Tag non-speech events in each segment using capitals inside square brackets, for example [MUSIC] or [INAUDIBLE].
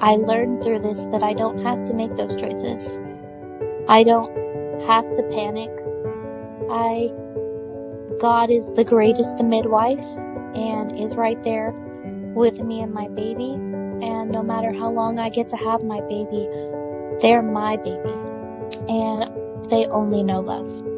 I learned through this that I don't have to make those choices. I don't have to panic. I God is the greatest midwife and is right there with me and my baby. And no matter how long I get to have my baby, they're my baby. And they only know love.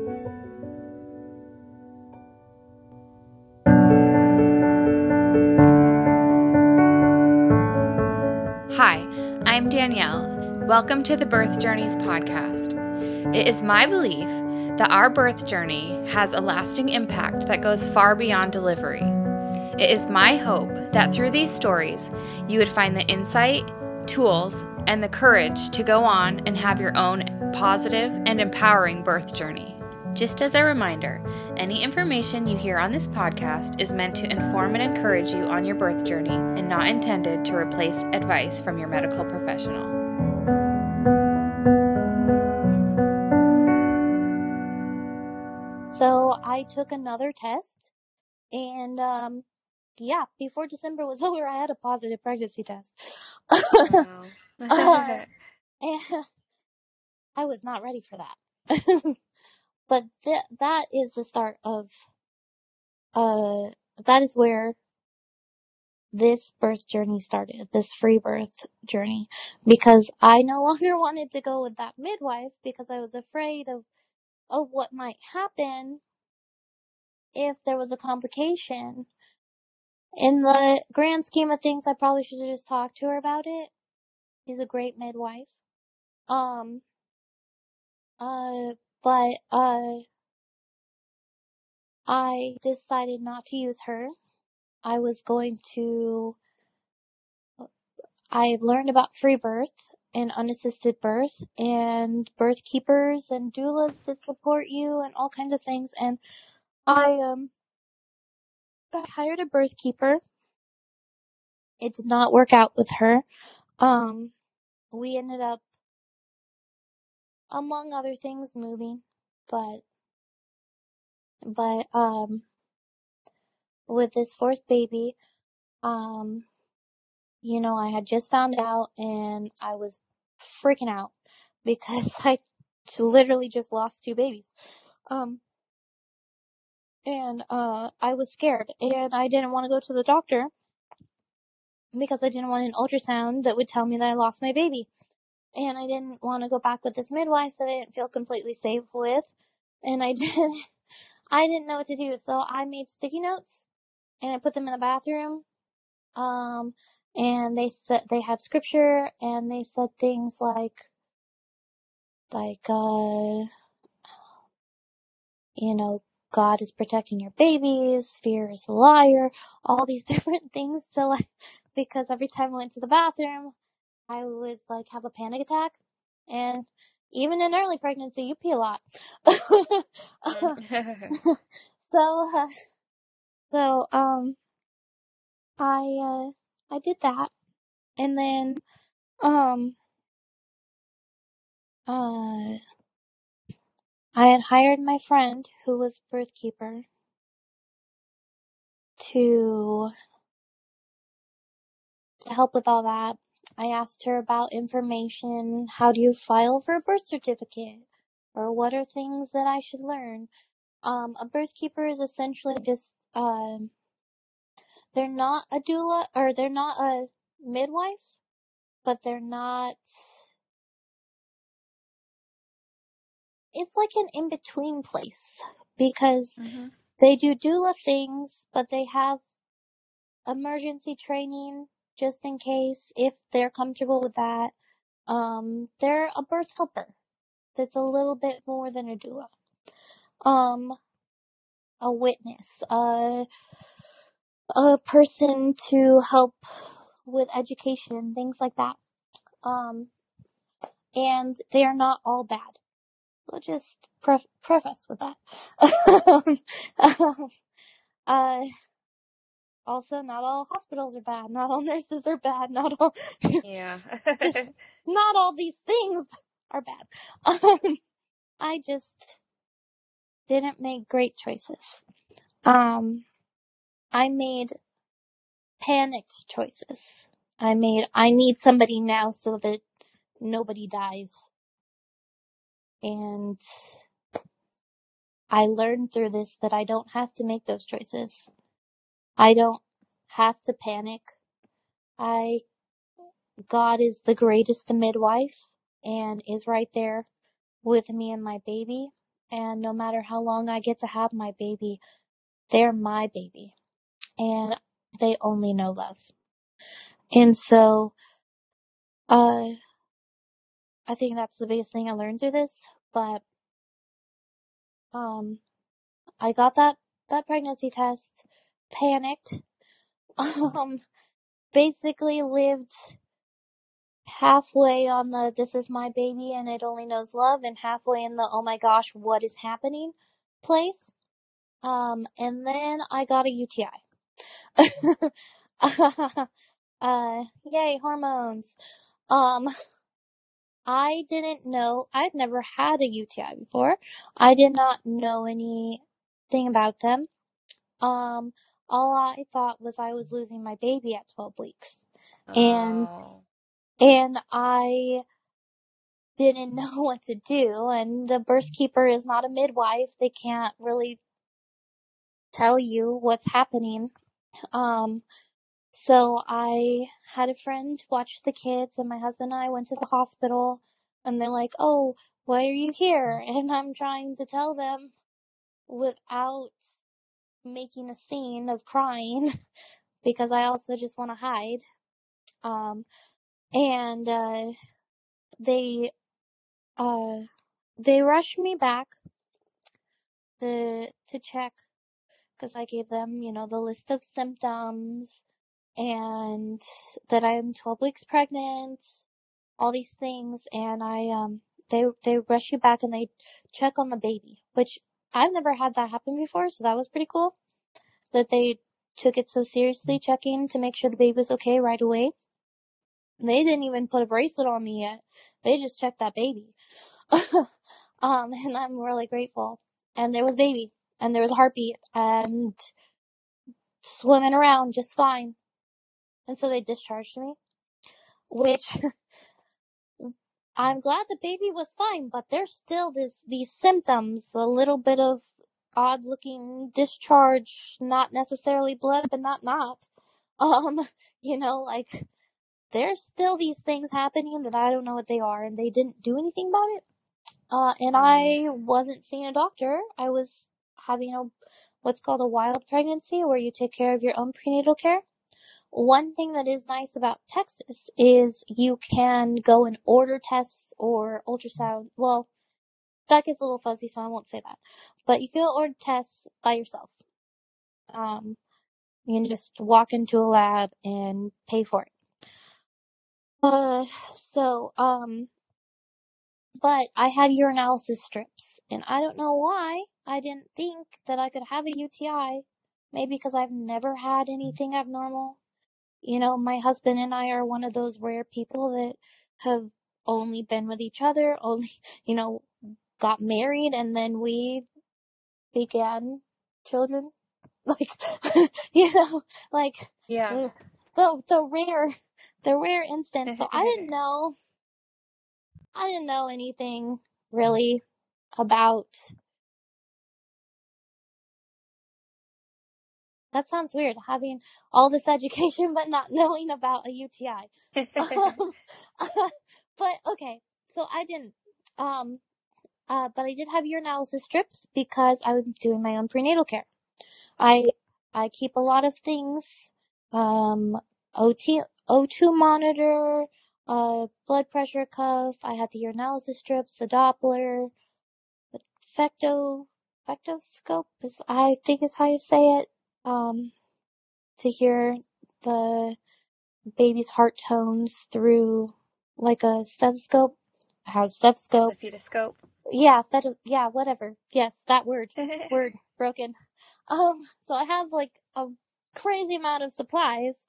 I'm Danielle. Welcome to the Birth Journeys podcast. It is my belief that our birth journey has a lasting impact that goes far beyond delivery. It is my hope that through these stories, you would find the insight, tools, and the courage to go on and have your own positive and empowering birth journey. Just as a reminder, any information you hear on this podcast is meant to inform and encourage you on your birth journey and not intended to replace advice from your medical professional. So I took another test and um yeah, before December was [LAUGHS] over, I had a positive pregnancy test. Wow. [LAUGHS] [LAUGHS] Uh, and I was not ready for that. But th- that is the start of uh that is where this birth journey started, this free birth journey, because I no [LAUGHS] longer wanted to go with that midwife because I was afraid of of what might happen if there was a complication. In the grand scheme of things, I probably should have just talked to her about it. She's a great midwife. Um, uh, but, uh, I decided not to use her. I was going to, I learned about free birth and unassisted birth and birth keepers and doulas that support you and all kinds of things. And I, um, hired a birth keeper. It did not work out with her. Um, we ended up, among other things, moving, but, but, um, with this fourth baby, um, you know, I had just found out and I was freaking out because [LAUGHS] I literally just lost two babies. Um, and, uh, I was scared and I didn't want to go to the doctor because I didn't want an ultrasound that would tell me that I lost my baby. And I didn't want to go back with this midwife that I didn't feel completely safe with. And I [LAUGHS] didn't, I didn't know what to do. So I made sticky notes and I put them in the bathroom. Um, and they said, they had scripture and they said things like, like, uh, you know, God is protecting your babies, fear is a liar, all these [LAUGHS] different things to like, because every time I went to the bathroom, I would like have a panic attack. And even in early pregnancy, you pee a lot. [LAUGHS] [LAUGHS] [LAUGHS] so, uh, so, um, I, uh, I did that. And then, um, uh, I had hired my friend who was birth keeper to to help with all that. I asked her about information. How do you file for a birth certificate? Or what are things that I should learn? Um, a birth keeper is essentially just, um, they're not a doula, or they're not a midwife, but they're not, it's like an in-between place because Mhm. they do doula things, but they have emergency training just in case if they're comfortable with that. Um, they're a birth helper that's a little bit more than a doula. Um, a witness, a a person to help with education, things like that. Um, and they are not all bad. We'll just pref- preface with that. [LAUGHS] [LAUGHS] uh, also, not all hospitals are bad. Not all nurses are bad. Not all, [LAUGHS] Yeah. Just- [LAUGHS] not all these things are bad. Um, I just didn't make great choices. Um, I made panicked choices. I made I need somebody now so that nobody dies. And I learned through this that I don't have to make those choices. I don't have to panic. I God is the greatest midwife and is right there with me and my baby. And no matter how long I get to have my baby, they're my baby. And they only know love. And so, uh, I think that's the biggest thing I learned through this. But, um, I got that, that pregnancy test, panicked, [LAUGHS] um, basically lived halfway on the this is my baby and it only knows love and halfway in the oh my gosh what is happening? place um and then i got a uti [LAUGHS] uh yay hormones. Um i didn't know i'd never had a uti before. I did not know anything about them. Um all i thought was i was losing my baby at 12 weeks and Oh. and I didn't [LAUGHS] know what to do. And the birth keeper is not a midwife; they can't really tell you what's happening. Um, so I had a friend watch the kids, and my husband and I went to the hospital. And they're like, "Oh, why are you here?" [LAUGHS] And I'm trying to tell them without making a scene of crying [LAUGHS] because I also just want to hide. Um, and uh, they uh they rushed me back to to check because I gave them, you know, the list of symptoms and that I'm 12 weeks pregnant, all these things, and I um they they rush you back and they check on the baby, which I've never had that happen before, so that was pretty cool. That they took it so seriously, checking to make sure the baby was okay right away. They didn't even put a bracelet on me yet. They just checked that baby. [LAUGHS] um, and I'm really grateful. And there was baby, and there was a heartbeat, and swimming around just fine. And so they discharged me, which [LAUGHS] I'm glad the baby was fine, but there's still this these symptoms, a little bit of odd looking discharge, not necessarily blood, but not not. [LAUGHS] Um, you know, like there's still these things happening that I don't know what they are, and they didn't do anything about it. Uh, and I wasn't seeing a doctor. I was having a what's called a wild pregnancy, where you take care of your own prenatal care. One thing that is nice about Texas is you can go and order tests or ultrasound. Well, that gets a little fuzzy, so I won't say that. But you can order tests by yourself. Um, you can just walk into a lab and pay for it. Uh, so, um, but I had urinalysis strips, and I don't know why I didn't think that I could have a UTI. Maybe because I've never had anything abnormal. You know, my husband and I are one of those rare people that have only been with each other, [LAUGHS] only, you know, got married, and then we began children. [LAUGHS] Like, [LAUGHS] you know, like, Yeah. the, the rare, the rare instance. So I didn't know, I didn't know anything really about. That sounds weird, having all this education [LAUGHS] but not knowing about a UTI. [LAUGHS] Um, [LAUGHS] but okay, so I didn't. Um, uh, but I did have urinalysis strips because I was doing my own prenatal care. I I keep a lot of things. Um, OT O2 monitor, uh, blood pressure cuff. I had the urinalysis strips, the Doppler, the fecto fectoscope is I think is how you say it. Um, to hear the baby's heart tones through like a stethoscope. How stethoscope? The fetoscope. Yeah, fet- yeah, whatever. Yes, that word. Word [LAUGHS] broken. Um, so I have like a crazy amount of supplies.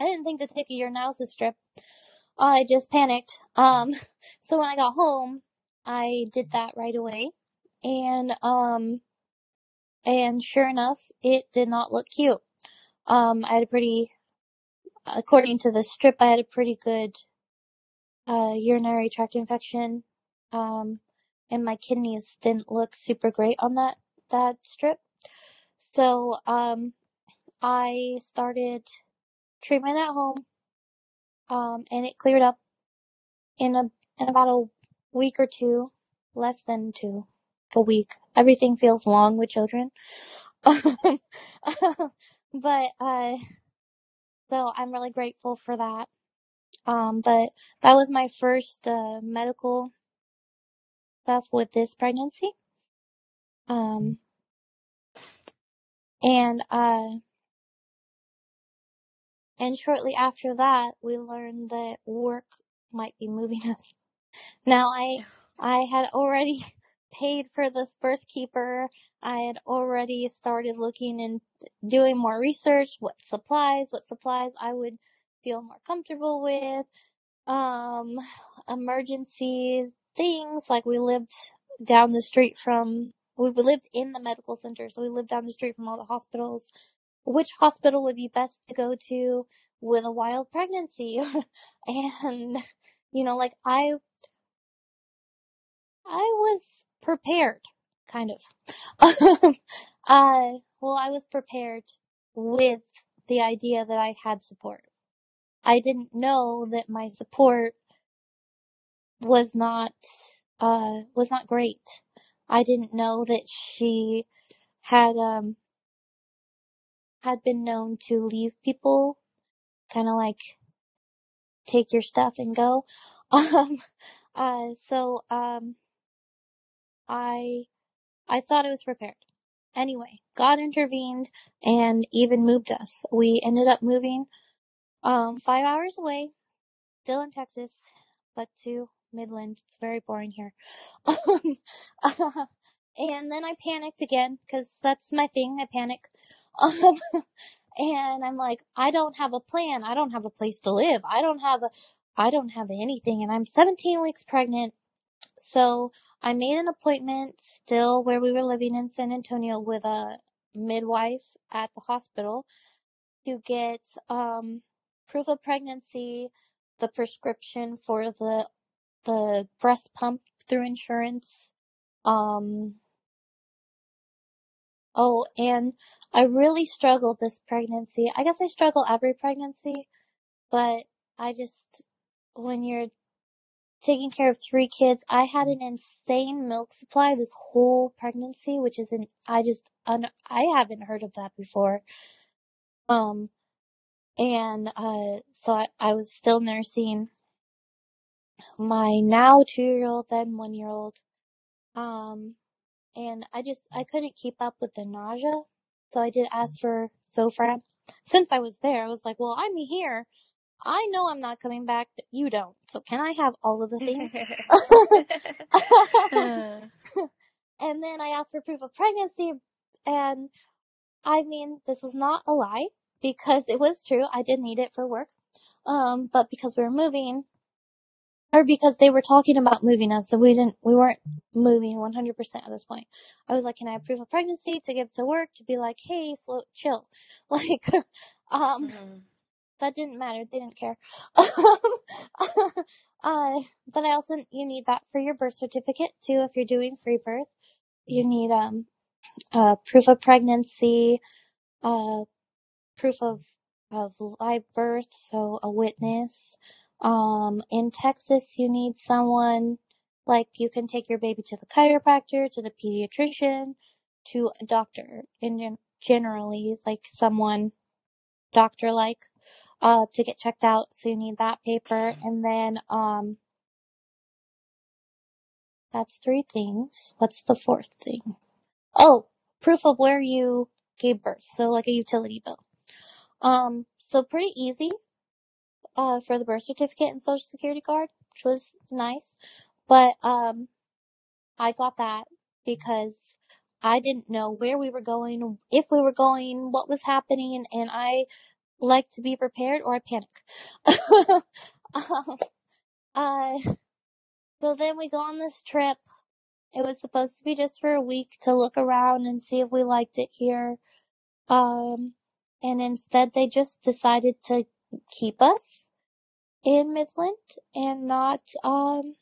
I didn't think to take a urinalysis strip. I just panicked. Um, [LAUGHS] so when I got home, I did that right away. And, um, and sure enough, it did not look cute. Um, I had a pretty, according to the strip, I had a pretty good uh, urinary tract infection, um, and my kidneys didn't look super great on that that strip. So um, I started treatment at home, um, and it cleared up in a in about a week or two, less than two, a week. Everything feels long with children, [LAUGHS] [LAUGHS] but uh, so I'm really grateful for that. Um, but that was my first uh, medical stuff with this pregnancy. Um, and uh, and shortly after that, we learned that work might be moving [LAUGHS] us. Now I I had already paid for this birth keeper. I had already started looking and doing more research, what supplies, what supplies I would feel more comfortable with. Um, emergencies, things like we lived down the street from, we lived in the medical center, so we lived down the street from all the hospitals. Which hospital would be best to go to with a wild pregnancy? [LAUGHS] and, you know, like I, I was prepared, kind of. uh, well, I was prepared with the idea that I had support. I didn't know that my support was not uh was not great. I didn't know that she had um had been known to leave people kind of like take your stuff and go. [LAUGHS] Um uh so um I I thought I was prepared. Anyway, God intervened and even moved us. We ended up moving um, five hours away, still in Texas, but to Midland. It's very boring here. [LAUGHS] Um, [LAUGHS] and then I panicked again because that's my thing. I panic. [LAUGHS] Um, and I'm like, I don't have a plan. I don't have a place to live. I don't have a, I don't have anything. And I'm 17 weeks pregnant. So I made an appointment still where we were living in San Antonio with a midwife at the hospital to get, um, proof of pregnancy, the prescription for the the breast pump through insurance. Um oh, and I really struggled this pregnancy. I guess I struggle every pregnancy, but I just when you're taking care of three kids, I had an insane milk supply this whole pregnancy, which isn't I just un, I haven't heard of that before. Um and uh, so I, I was still nursing my now two year old, then one year old. Um, and I just, I couldn't keep up with the nausea. So I did ask for Zofran. Since I was there, I was like, well, I'm here. I know I'm not coming back, but you don't. So can I have all of the things? [LAUGHS] and then I asked for proof of pregnancy. And I mean, this was not a lie because it was true. I did need it for work. Um, but because we were moving, or because they were talking about moving us, so we didn't, we weren't moving 100% at this point. I was like, can I have proof of pregnancy to give to work to be like, hey, slow, chill. [LAUGHS] Like, um, mm-hmm. That didn't matter. They didn't care. [LAUGHS] [LAUGHS] uh, but I also, you need that for your birth certificate too if you're doing free birth. You need, um, uh, proof of pregnancy, uh, proof of of live birth, so a witness. Um, in Texas, you need someone like you can take your baby to the chiropractor, to the pediatrician, to a doctor, gen- generally like someone doctor like uh to get checked out. So you need that paper, and then um. That's three things. What's the fourth thing? Oh, proof of where you gave birth. So like a utility bill. Um, so pretty easy, uh, for the birth certificate and social security card, which was nice. But, um, I got that because I didn't know where we were going, if we were going, what was happening, and I like to be prepared or [LAUGHS] I panic. um, uh, so then we go on this trip. It was supposed to be just for a week to look around and see if we liked it here. Um, and instead they just decided to keep us in Midland and not um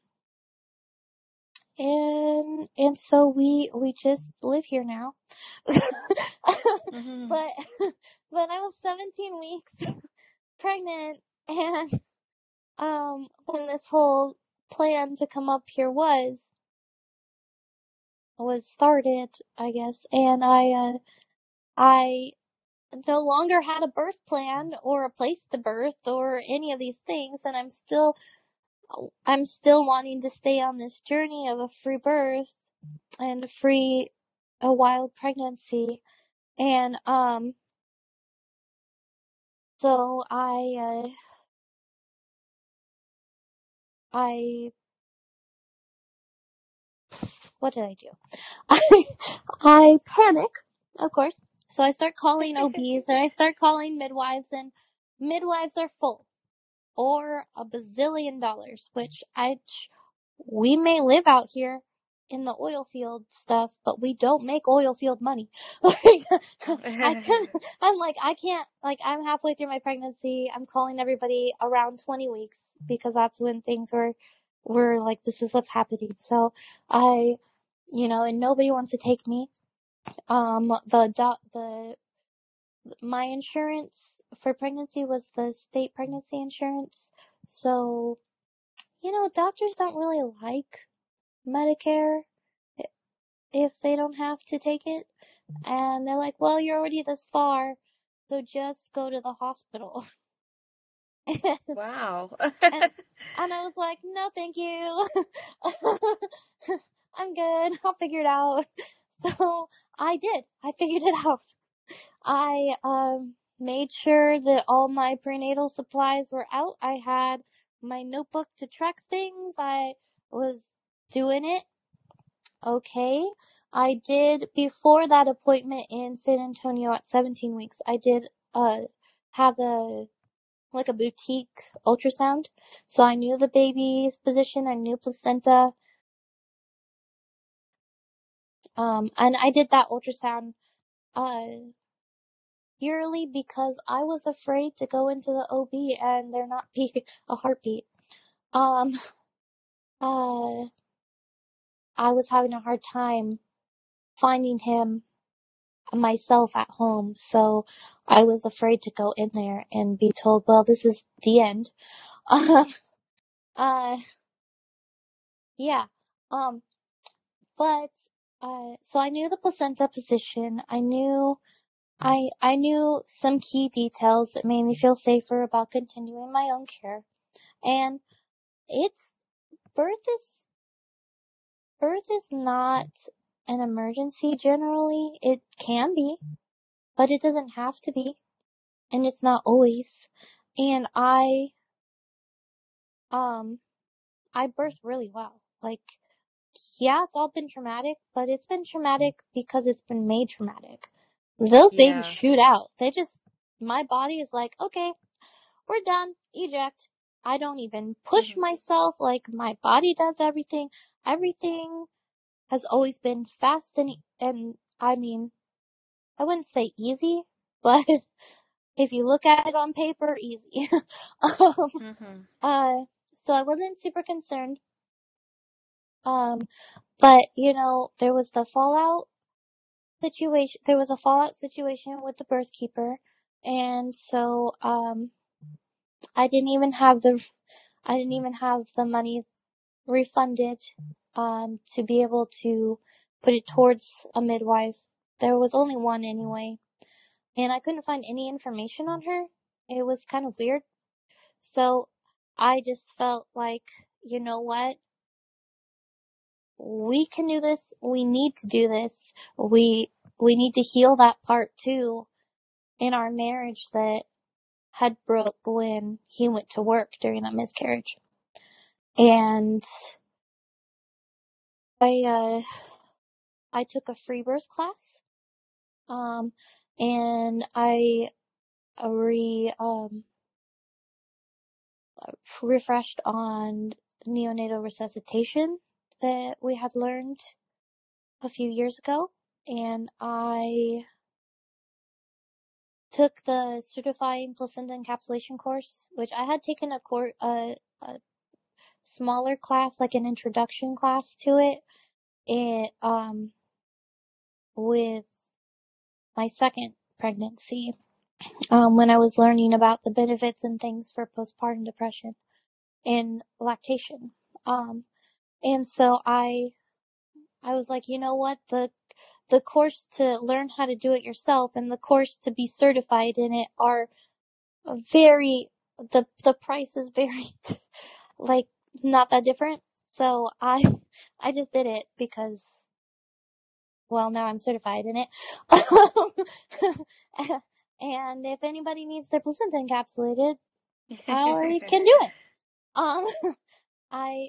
and and so we we just live here now. [LAUGHS] Mhm. But [LAUGHS] but I was 17 weeks [LAUGHS] pregnant and um when this whole plan to come up here was was started, I guess, and I uh I no longer had a birth plan or a place to birth or any of these things and I'm still I'm still wanting to stay on this journey of a free birth and a free a wild pregnancy and um so I uh I what did I do? I [LAUGHS] I panic, of course. So I start calling [LAUGHS] OBs and I start calling midwives and midwives are full or a bazillion dollars, which I we may live out here in the oil field stuff, but we don't make oil field money. [LAUGHS] like I can [LAUGHS] I'm like I can't like I'm halfway through my pregnancy. I'm calling everybody around 20 weeks because that's when things were were like this is what's happening. So I you know, and nobody wants to take me. Um the the my insurance for pregnancy was the state pregnancy insurance. So, you know, doctors don't really like Medicare if they don't have to take it. And they're like, well, you're already this far, so just go to the hospital. and [LAUGHS] wow. and I [LAUGHS] was like, no, thank you. [LAUGHS] I'm good. I'll figure it out. So I did. I figured it out. I um made sure that all my prenatal supplies were out. I had my notebook to track things. I was doing it okay. I did before that appointment in San Antonio at 17 weeks. I did uh have a like a boutique ultrasound. So I knew the baby's position, I knew placenta. Um and I did that ultrasound uh yearly because I was afraid to go into the OB and there not be [LAUGHS] a heartbeat. Um, uh, I was having a hard time finding him myself at home, so I was afraid to go in there and be told, well, this is the end. [LAUGHS] Um, uh, yeah. Um, but, uh, so I knew the placenta position. I knew I I knew some key details that made me feel safer about continuing my own care. And it's birth is birth is not an emergency generally. It can be, but it doesn't have to be. And it's not always. And I um I birthed really well. Like yeah, it's all been traumatic, but it's been traumatic because it's been made traumatic. Those Yeah. babies shoot out. They just my body is like, okay, we're done. Eject. I don't even push Mhm. myself. Like my body does everything. Everything has always been fast and, and I mean, I wouldn't say easy, [LAUGHS] but if you look at it on paper, easy. [LAUGHS] um, Mhm. uh, so I wasn't super concerned. Um, but you know, there was the fallout situation, there was a fallout situation with the birth keeper. And so, um, I didn't even have the, I didn't even have the money refunded, um, to be able to put it towards a midwife. There was only one anyway. And I couldn't find any information on her. It was kind of weird. So I just felt like, you know what? We can do this. We need to do this. We, we need to heal that part too in our marriage that had broke when he went to work during that miscarriage. And I, uh, I took a free birth class. Um, and I re, um, refreshed on neonatal resuscitation that we had learned a few years ago. And I took the certifying placenta encapsulation course, which I had taken a a smaller class, like an introduction class to it, it um with my second pregnancy, um, when I was learning about the benefits and things for postpartum depression and lactation. Um, and so I, I was like, you know what, the the course to learn how to do it yourself and the course to be certified in it are very the the price is very [LAUGHS] like not that different. So I [LAUGHS] I just did it because well now I'm certified in it. [LAUGHS] and if anybody needs their placenta encapsulated, I can do it. Um I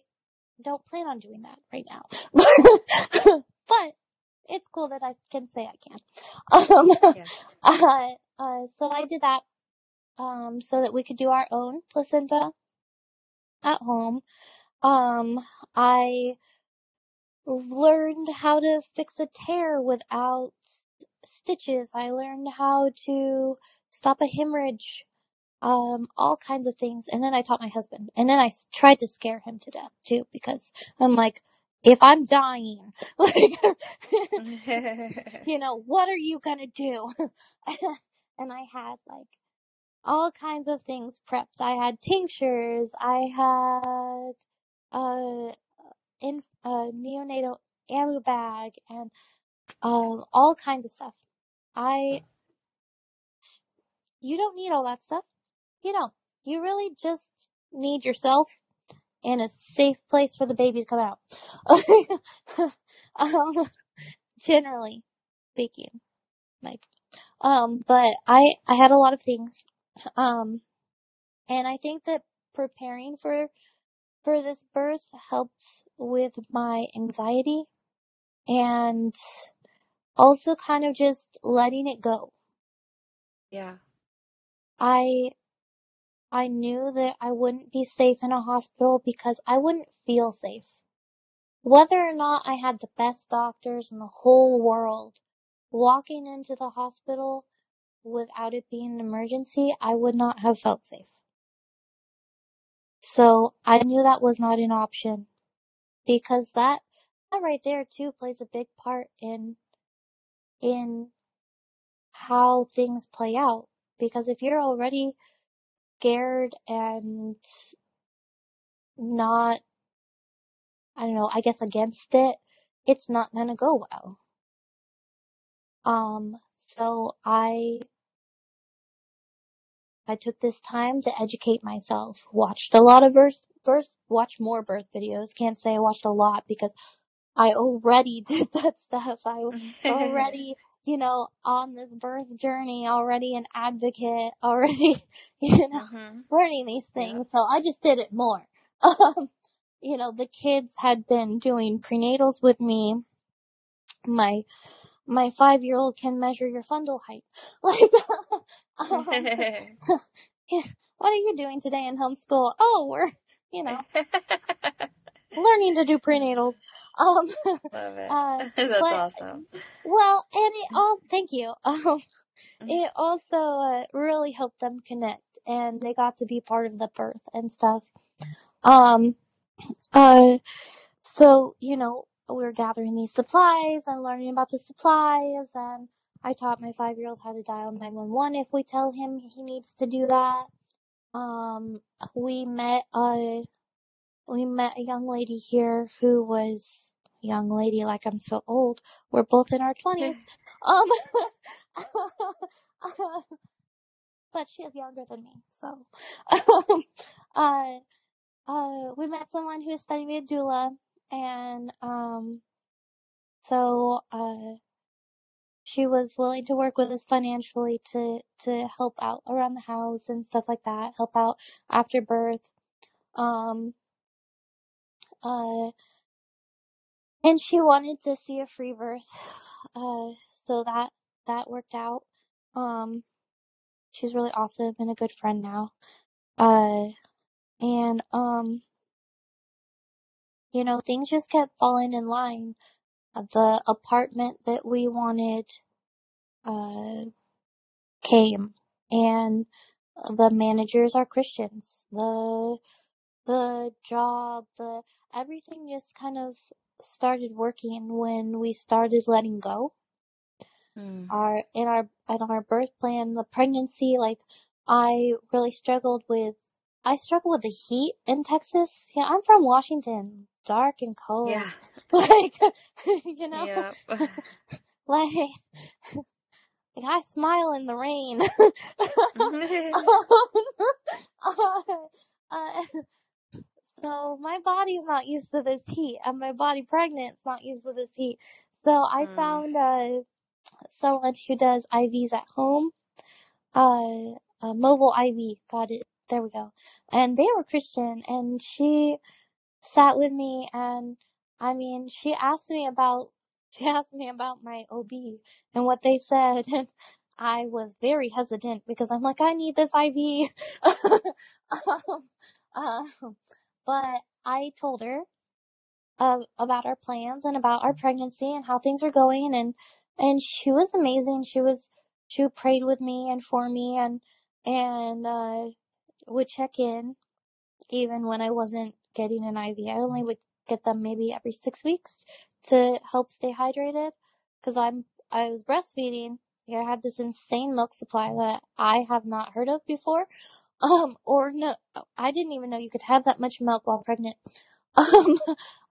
don't plan on doing that right now. [LAUGHS] but it's cool that I can say I can. Um, yeah. [LAUGHS] uh, uh, so I did that um, so that we could do our own placenta at home. Um, I learned how to fix a tear without stitches. I learned how to stop a hemorrhage, um, all kinds of things. And then I taught my husband. And then I tried to scare him to death too, because I'm like, if I'm dying, [LAUGHS] like, [LAUGHS] you know, what are you gonna do? [LAUGHS] and I had like all kinds of things prepped. I had tinctures. I had uh, in a neonatal Ambu bag and um, all kinds of stuff. I you don't need all that stuff. You don't. You really just need yourself and a safe place for the baby to come out. [LAUGHS] um, generally speaking, like, um, but I, I had a lot of things. Um, and I think that preparing for, for this birth helped with my anxiety and also kind of just letting it go. Yeah. I I knew that I wouldn't be safe in a hospital because I wouldn't feel safe. Whether or not I had the best doctors in the whole world, walking into the hospital without it being an emergency, I would not have felt safe. So I knew that was not an option because that, that right there too plays a big part in, in how things play out. Because if you're already scared and not, I don't know, I guess against it, it's not gonna go well. Um, so I, I took this time to educate myself, watched a lot of birth, birth, watch more birth videos. Can't say I watched a lot because I already [LAUGHS] did that stuff. I [LAUGHS] already you know, on this birth journey already an advocate, [LAUGHS] already, you know, mm-hmm. learning these things. Yeah. So I just did it more. [LAUGHS] Um, you know, the kids had been doing prenatals with me. My, my five year old can measure your fundal height. [LAUGHS] Like, um, what are you doing today in homeschool? Oh, we're, you know, learning to do prenatals. Um, Love it. [LAUGHS] Uh, [LAUGHS] That's but, awesome. Well, and it all, thank you. [LAUGHS] Um, mm-hmm. it also uh, really helped them connect and they got to be part of the birth and stuff. Um, uh, so, you know, we were gathering these supplies and learning about the supplies and I taught my five year old how to dial 911 if we tell him he needs to do that. Um, we met a, we met a young lady here who was young lady like I'm so old. We're both in our twenties. [LAUGHS] um, [LAUGHS] but she is younger than me, so. um, uh, uh, we met someone who was studying a doula, and um, so uh, she was willing to work with us financially to to help out around the house and stuff like that, help out after birth. Um, uh, and she wanted to see a free birth, uh, so that that worked out. Um, she's really awesome and a good friend now. Uh, and um, you know, things just kept falling in line. The apartment that we wanted, uh, came and the managers are Christians. The the job, the everything just kind of started working when we started letting go. Mm. Our in our in our birth plan, the pregnancy, like I really struggled with I struggle with the heat in Texas. Yeah, I'm from Washington, dark and cold. Yeah. [LAUGHS] Like [LAUGHS] you know, Yep. [LAUGHS] like like I smile in the rain. uh, so my body's not used to this heat, and my body pregnant's not used to this heat. So I Mm. found uh, someone who does IVs at home. Uh, a mobile IV. Got it. There we go. And they were Christian, and she sat with me, and I mean, she asked me about [LAUGHS] she asked me about my OB and what they said, [LAUGHS] and I was very hesitant because I'm like, I need this IV. [LAUGHS] um, um, but I told her uh, about our plans and about our pregnancy and how things are going, and and she was amazing. She was she prayed with me and for me, and and uh, would check in even when I wasn't getting an IV. I only would get them maybe every six weeks to help stay hydrated because I'm I was breastfeeding. I had this insane milk supply that I have not heard of before. Um, or no, I didn't even know you could have that much milk while pregnant. [LAUGHS] Um,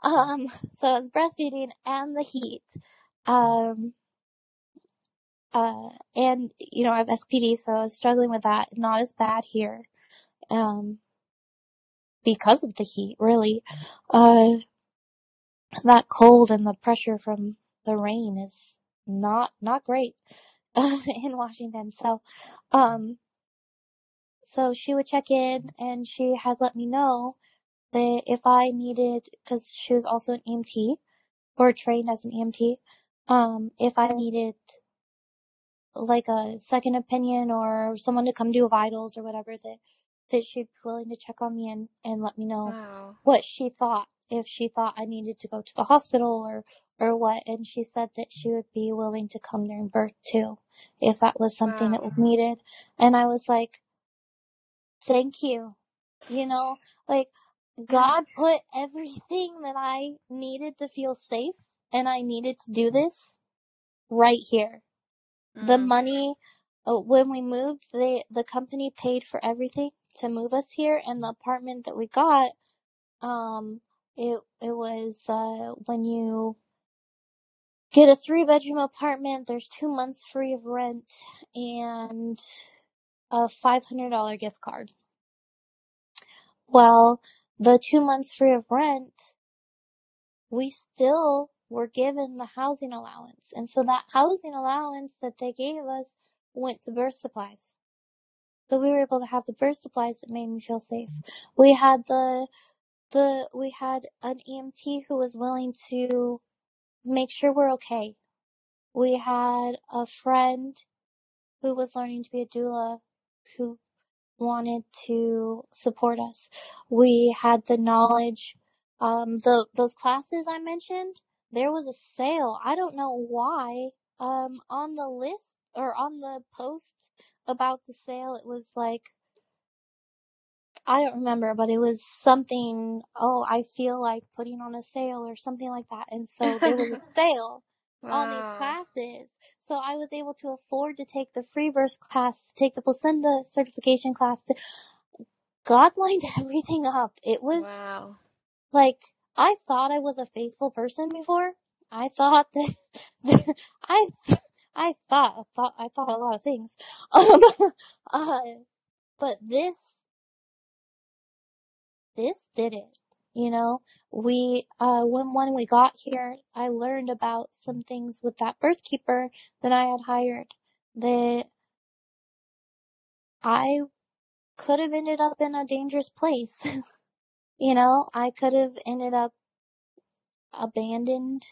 um, so I was breastfeeding and the heat. Um, uh, and you know, I have SPD, so I was struggling with that. Not as bad here. Um, because of the heat, really. Uh, that cold and the pressure from the rain is not, not great, [LAUGHS] in Washington. So, um, so she would check in and she has let me know that if I needed, cause she was also an EMT or trained as an EMT, um, if I needed like a second opinion or someone to come do vitals or whatever that, that she'd be willing to check on me and, and let me know Wow. what she thought if she thought I needed to go to the hospital or or what. And she said that she would be willing to come during birth too if that was something that was needed. And I was like thank you. You know like God put everything that I needed to feel safe and I needed to do this right here. The Mm. money uh, when we moved they the company paid for everything to move us here and the apartment that we got um it it was uh when you get a three bedroom apartment there's two months free of rent and a five hundred dollar gift card. Well the two months free of rent we still were given the housing allowance. And so that housing allowance that they gave us went to birth supplies. So we were able to have the birth supplies that made me feel safe. We had the the we had an EMT who was willing to make sure we're okay. We had a friend who was learning to be a doula who wanted to support us. We had the knowledge um the those classes I mentioned, there was a sale. I don't know why um on the list or on the post about the sale it was like I don't remember, but it was something, oh, I feel like putting on a sale or something like that. And so there was a [LAUGHS] sale on these classes. So I was able to afford to take the free birth class, take the placenta certification class. To, God lined [LAUGHS] everything up. It was Wow. like, I thought I was a faithful person before. I thought [LAUGHS] that, that I, I thought, I thought, I thought a lot of things. [LAUGHS] Um, uh, but this, this did it. You know, we, uh, when, when we got here, I learned about some things with that birth keeper that I had hired that I could have ended up in a dangerous place. [LAUGHS] you know, I could have ended up abandoned,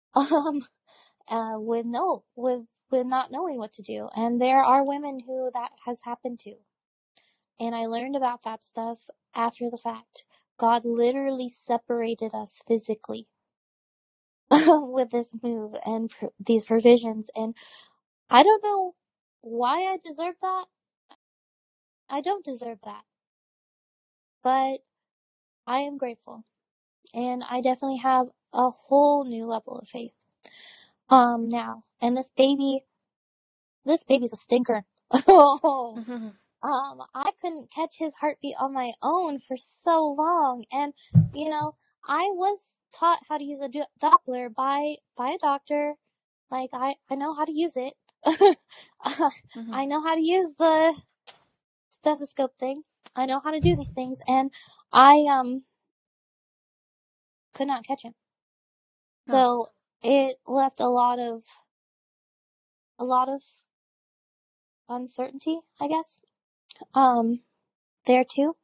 [LAUGHS] um, uh, with no, with, with not knowing what to do. And there are women who that has happened to. And I learned about that stuff after the fact. God literally separated us physically [LAUGHS] with this move and pr- these provisions. And I don't know why I deserve that. I don't deserve that. But I am grateful. And I definitely have a whole new level of faith. Um, now. And this baby, this baby's a stinker. [LAUGHS] [LAUGHS] oh. Um, I couldn't catch his heartbeat on my own for so long. And, you know, I was taught how to use a Doppler by, by a doctor. Like, I, I know how to use it. [LAUGHS] mm-hmm. I know how to use the stethoscope thing. I know how to do these things. And I, um, could not catch him. So it left a lot of, a lot of uncertainty, I guess um, there too.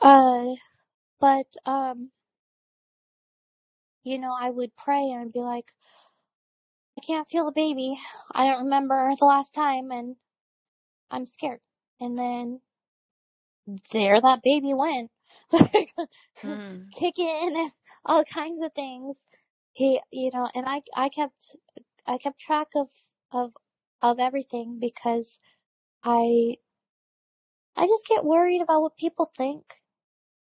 Uh, but, um, you know, I would pray and be like, I can't feel the baby. I don't remember the last time and I'm scared. And then there that baby went. mm. [LAUGHS] Kicking and all kinds of things. He, you know, and I, I kept, I kept track of, of, of everything because I I just get worried about what people think.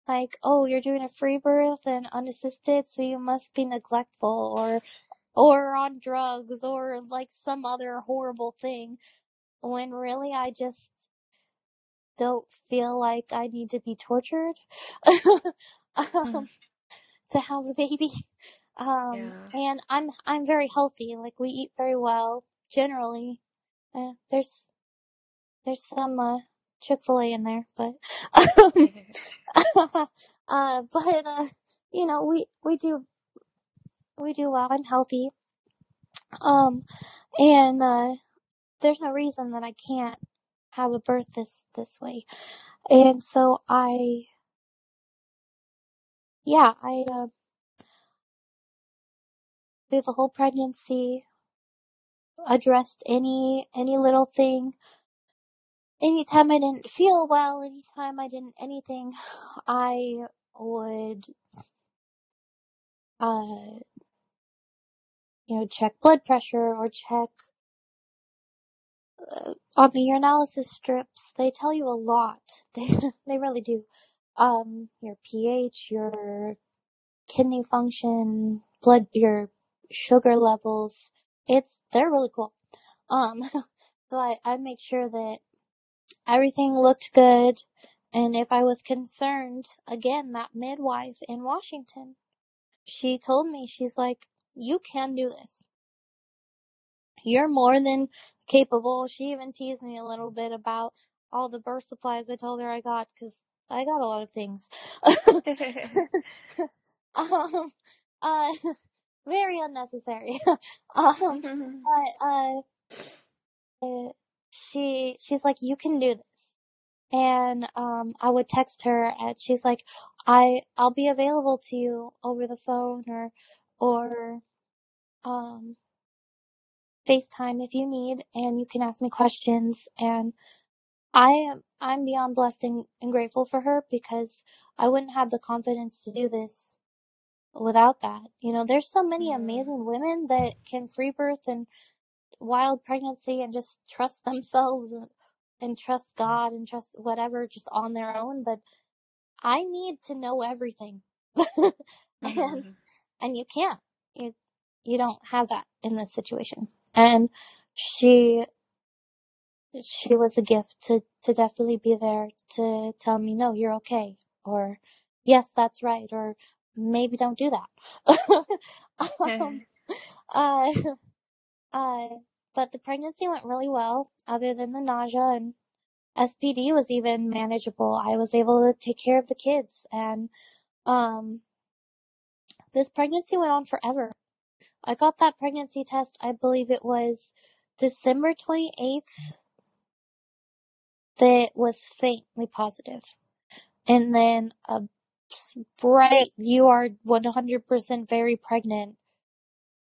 Like, oh, you're doing a free birth and unassisted, so you must be neglectful or, or on drugs or like some other horrible thing. When really I just don't feel like I need to be tortured [LAUGHS] um, mm. to have a baby. Um, yeah. and I'm, I'm very healthy. Like we eat very well generally. Uh, there's, there's some, uh, Chick Fil A in there, but um, [LAUGHS] [LAUGHS] uh, but uh, you know, we we do we do well. I'm healthy, um, and uh, there's no reason that I can't have a birth this this way, and so I, yeah, I uh, through the whole pregnancy addressed any any little thing anytime I didn't feel well, anytime I didn't anything, I would, uh, you know, check blood pressure or check uh, on the urinalysis strips. They tell you a lot. [LAUGHS] They they really do. Um, your pH, your kidney function, blood, your sugar levels. It's they're really cool. Um, [LAUGHS] so I I make sure that Everything looked good, and if I was concerned, again, that midwife in Washington, she told me, she's like, you can do this. You're more than capable. She even teased me a little bit about all the birth supplies I told her I got, cause I got a lot of things. [LAUGHS] um, uh, [LAUGHS] very unnecessary. [LAUGHS] um, but, uh, uh she she's like you can do this. And um I would text her and she's like I I'll be available to you over the phone or or um FaceTime if you need and you can ask me questions. And I am I'm beyond blessed and, and grateful for her because I wouldn't have the confidence to do this without that. You know, there's so many amazing women that can free birth and wild pregnancy and just trust themselves and, and trust God and trust whatever just on their own. But I need to know everything. [LAUGHS] and, mm-hmm. and you can't. You, you don't have that in this situation. And she, she was a gift to, to definitely be there to tell me, no, you're okay. Or, yes, that's right. Or maybe don't do that. [LAUGHS] [LAUGHS] um, uh, uh, but the pregnancy went really well, other than the nausea and SPD was even manageable. I was able to take care of the kids and, um, this pregnancy went on forever. I got that pregnancy test, I believe it was December 28th that was faintly positive. And then a bright, you are 100% very pregnant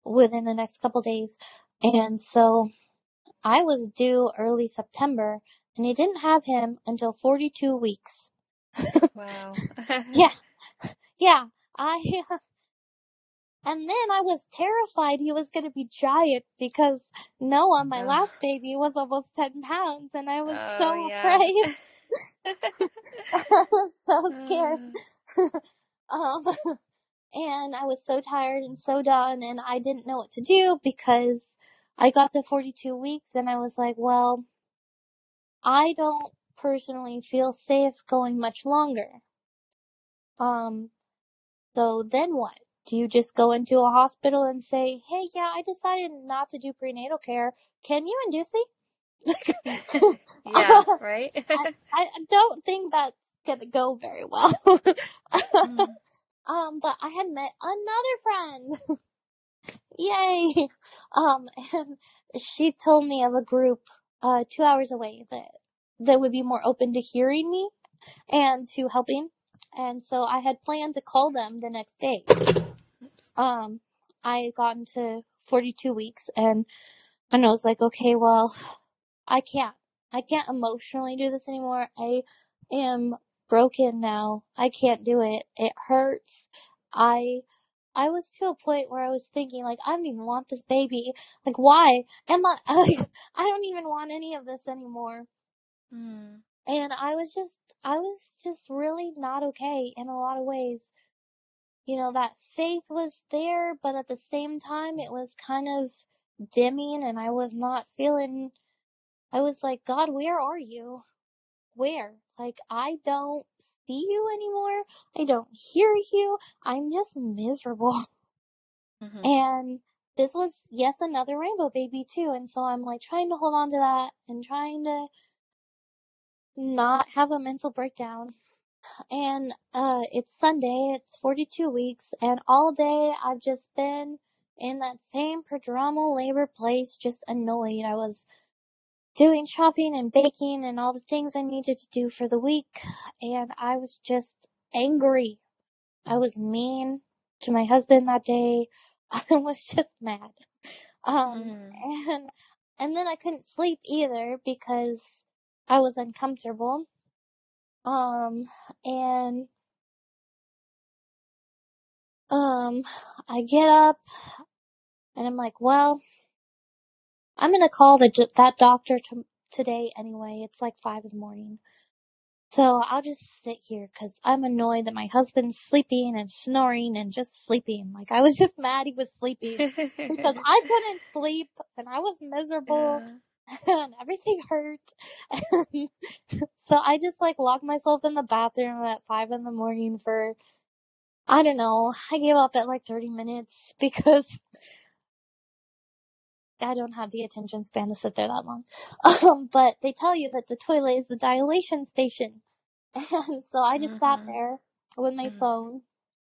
within the next couple days. And so I was due early September and he didn't have him until 42 weeks. [LAUGHS] wow. yeah. [LAUGHS] Yeah. I, and then I was terrified he was going to be giant because Noah, my last baby, was almost 10 pounds and I was oh, so yeah. afraid. [LAUGHS] I was so scared. um, and I was so tired and so done, and I didn't know what to do because I got to 42 weeks and I was like, well, I don't personally feel safe going much longer. Um, so then what? Do you just go into a hospital and say, hey, yeah, I decided not to do prenatal care. Can you induce me? [LAUGHS] yeah, [LAUGHS] right? [LAUGHS] I, I don't think that's gonna go very well. mm. Um, but I had met another friend. Yay! [LAUGHS] Um, and she told me of a group, uh, two hours away that, that would be more open to hearing me and to helping. And so I had planned to call them the next day. Um, I had gotten to 42 weeks and, and I was like, okay, well, I can't. I can't emotionally do this anymore. I am broken now. I can't do it. It hurts. I I was to a point where I was thinking like I don't even want this baby. Like why? Am I [LAUGHS] like I don't even want any of this anymore. Mm. And I was just I was just really not okay in a lot of ways. You know, that faith was there, but at the same time it was kind of dimming and I was not feeling I was like, God, where are you? Where? Like, I don't see you anymore. I don't hear you. I'm just miserable. [LAUGHS] Mm-hmm. And this was, yes, another rainbow baby too. And so I'm like trying to hold on to that and trying to not have a mental breakdown. And, uh, it's Sunday. It's 42 weeks and all day I've just been in that same prodromal labor place, just annoyed. I was doing shopping and baking and all the things I needed to do for the week. And I was just angry. I was mean to my husband that day. [LAUGHS] I was just mad. Um, mm. and, and then I couldn't sleep either because I was uncomfortable. Um, and, um, I get up and I'm like, well, I'm gonna call the that doctor to, today anyway. It's like five in the morning. So I'll just sit here because I'm annoyed that my husband's sleeping and snoring and just sleeping. Like I was just [LAUGHS] mad he was sleeping because I [LAUGHS] couldn't sleep and I was miserable yeah. [LAUGHS] and everything hurt. so I just like locked myself in the bathroom at five in the morning for, I don't know, I gave up at like 30 minutes because I don't have the attention span to sit there that long. [LAUGHS] Um, but they tell you that the toilet is the dilation station. [LAUGHS] And so I just mm-hmm. sat there with my mm-hmm. phone.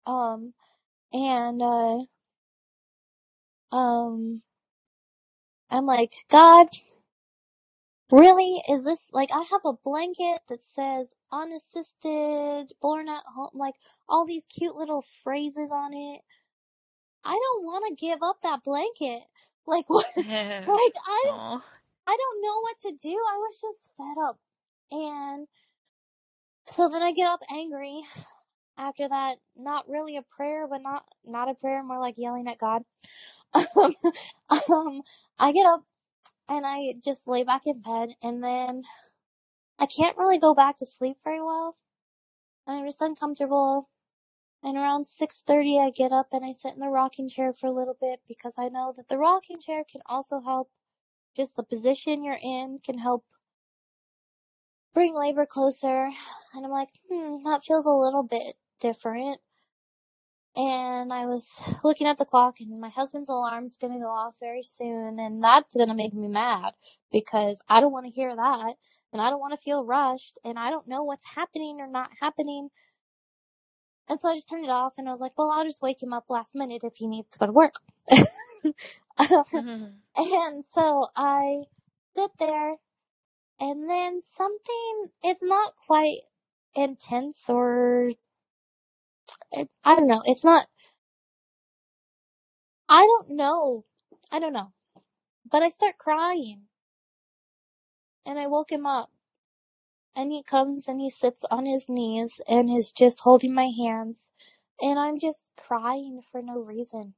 Um, and, uh, um, I'm like, God, really? Is this, like, I have a blanket that says unassisted, born at home, like, all these cute little phrases on it. I don't want to give up that blanket. Like what? [LAUGHS] like I don't, I don't know what to do. I was just fed up. And so then I get up angry after that. Not really a prayer, but not, not a prayer, more like yelling at God. [LAUGHS] um, um, I get up and I just lay back in bed and then I can't really go back to sleep very well. I'm just uncomfortable. And around 6:30 I get up and I sit in the rocking chair for a little bit because I know that the rocking chair can also help just the position you're in can help bring labor closer. And I'm like, "Hmm, that feels a little bit different." And I was looking at the clock and my husband's alarm's going to go off very soon and that's going to make me mad because I don't want to hear that and I don't want to feel rushed and I don't know what's happening or not happening and so I just turned it off and I was like, well, I'll just wake him up last minute if he needs to go to work. mm-hmm. [LAUGHS] And so I sit there and then something is not quite intense or it, I don't know. It's not, I don't know. I don't know. But I start crying and I woke him up and he comes and he sits on his knees and is just holding my hands and I'm just crying for no reason.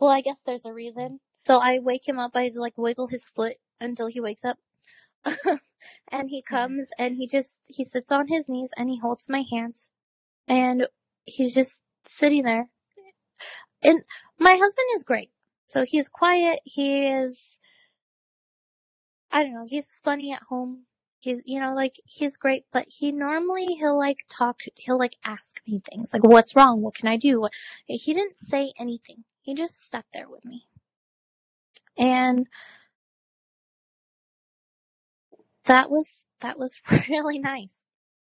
Well, I guess there's a reason. So I wake him up, I like wiggle his foot until he wakes up. [LAUGHS] and he [LAUGHS] mm-hmm. comes and he just he sits on his knees and he holds my hands and he's just sitting there and my husband is great so he's quiet he is i don't know he's funny at home he's you know like he's great but he normally he'll like talk he'll like ask me things like what's wrong? What can i do? He didn't say anything. He just sat there with me. And that was that was [LAUGHS] really nice.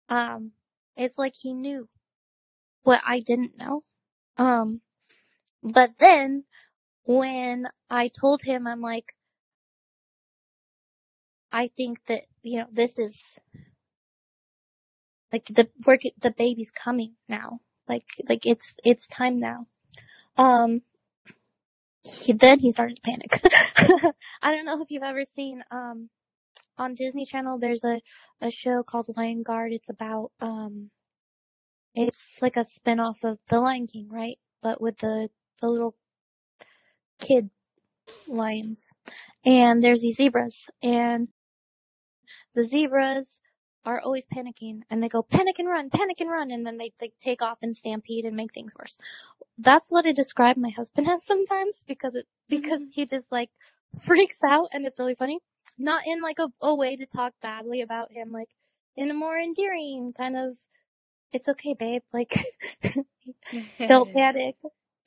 Um it's like he knew what i didn't know. Um but then when i told him i'm like i think that you know this is like the work the baby's coming now. Like like it's it's time now. Um he, then he started to panic. [LAUGHS] I don't know if you've ever seen um on disney channel there's a a show called lion guard. It's about um it's like a spin-off of the lion king right? But with the the little kid lions. And there's these zebras and the zebras are always panicking and they go panic and run, panic and run, and then they, they take off and stampede and make things worse. That's what I describe my husband as sometimes because it because he just like freaks out and it's really funny. Not in like a, a way to talk badly about him, like in a more endearing kind of it's okay, babe, like [LAUGHS] don't [LAUGHS] panic,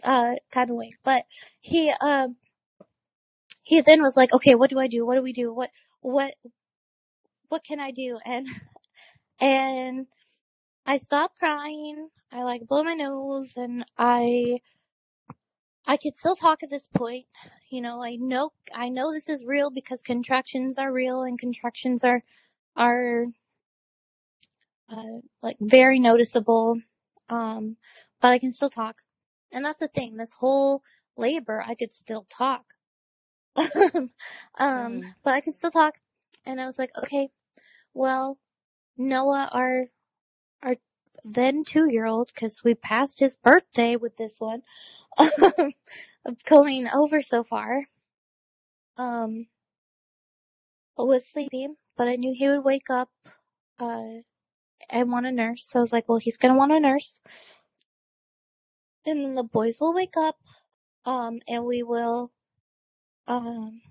uh kind of way. But he um he then was like, Okay, what do I do? What do we do? What what what can I do? And, [LAUGHS] and I stopped crying. I like blow my nose and I, I could still talk at this point. You know, I know, I know this is real because contractions are real and contractions are, are, uh, like very noticeable. Um, but I can still talk. And that's the thing. This whole labor, I could still talk. [LAUGHS] um, Mm. but I could still talk. And I was like, okay, well, Noah, our our then two year old, because we passed his birthday with this one, [LAUGHS] of going over so far, um, was sleeping, but I knew he would wake up, uh, and want a nurse. So I was like, well, he's gonna want a nurse. And then the boys will wake up, um, and we will, um,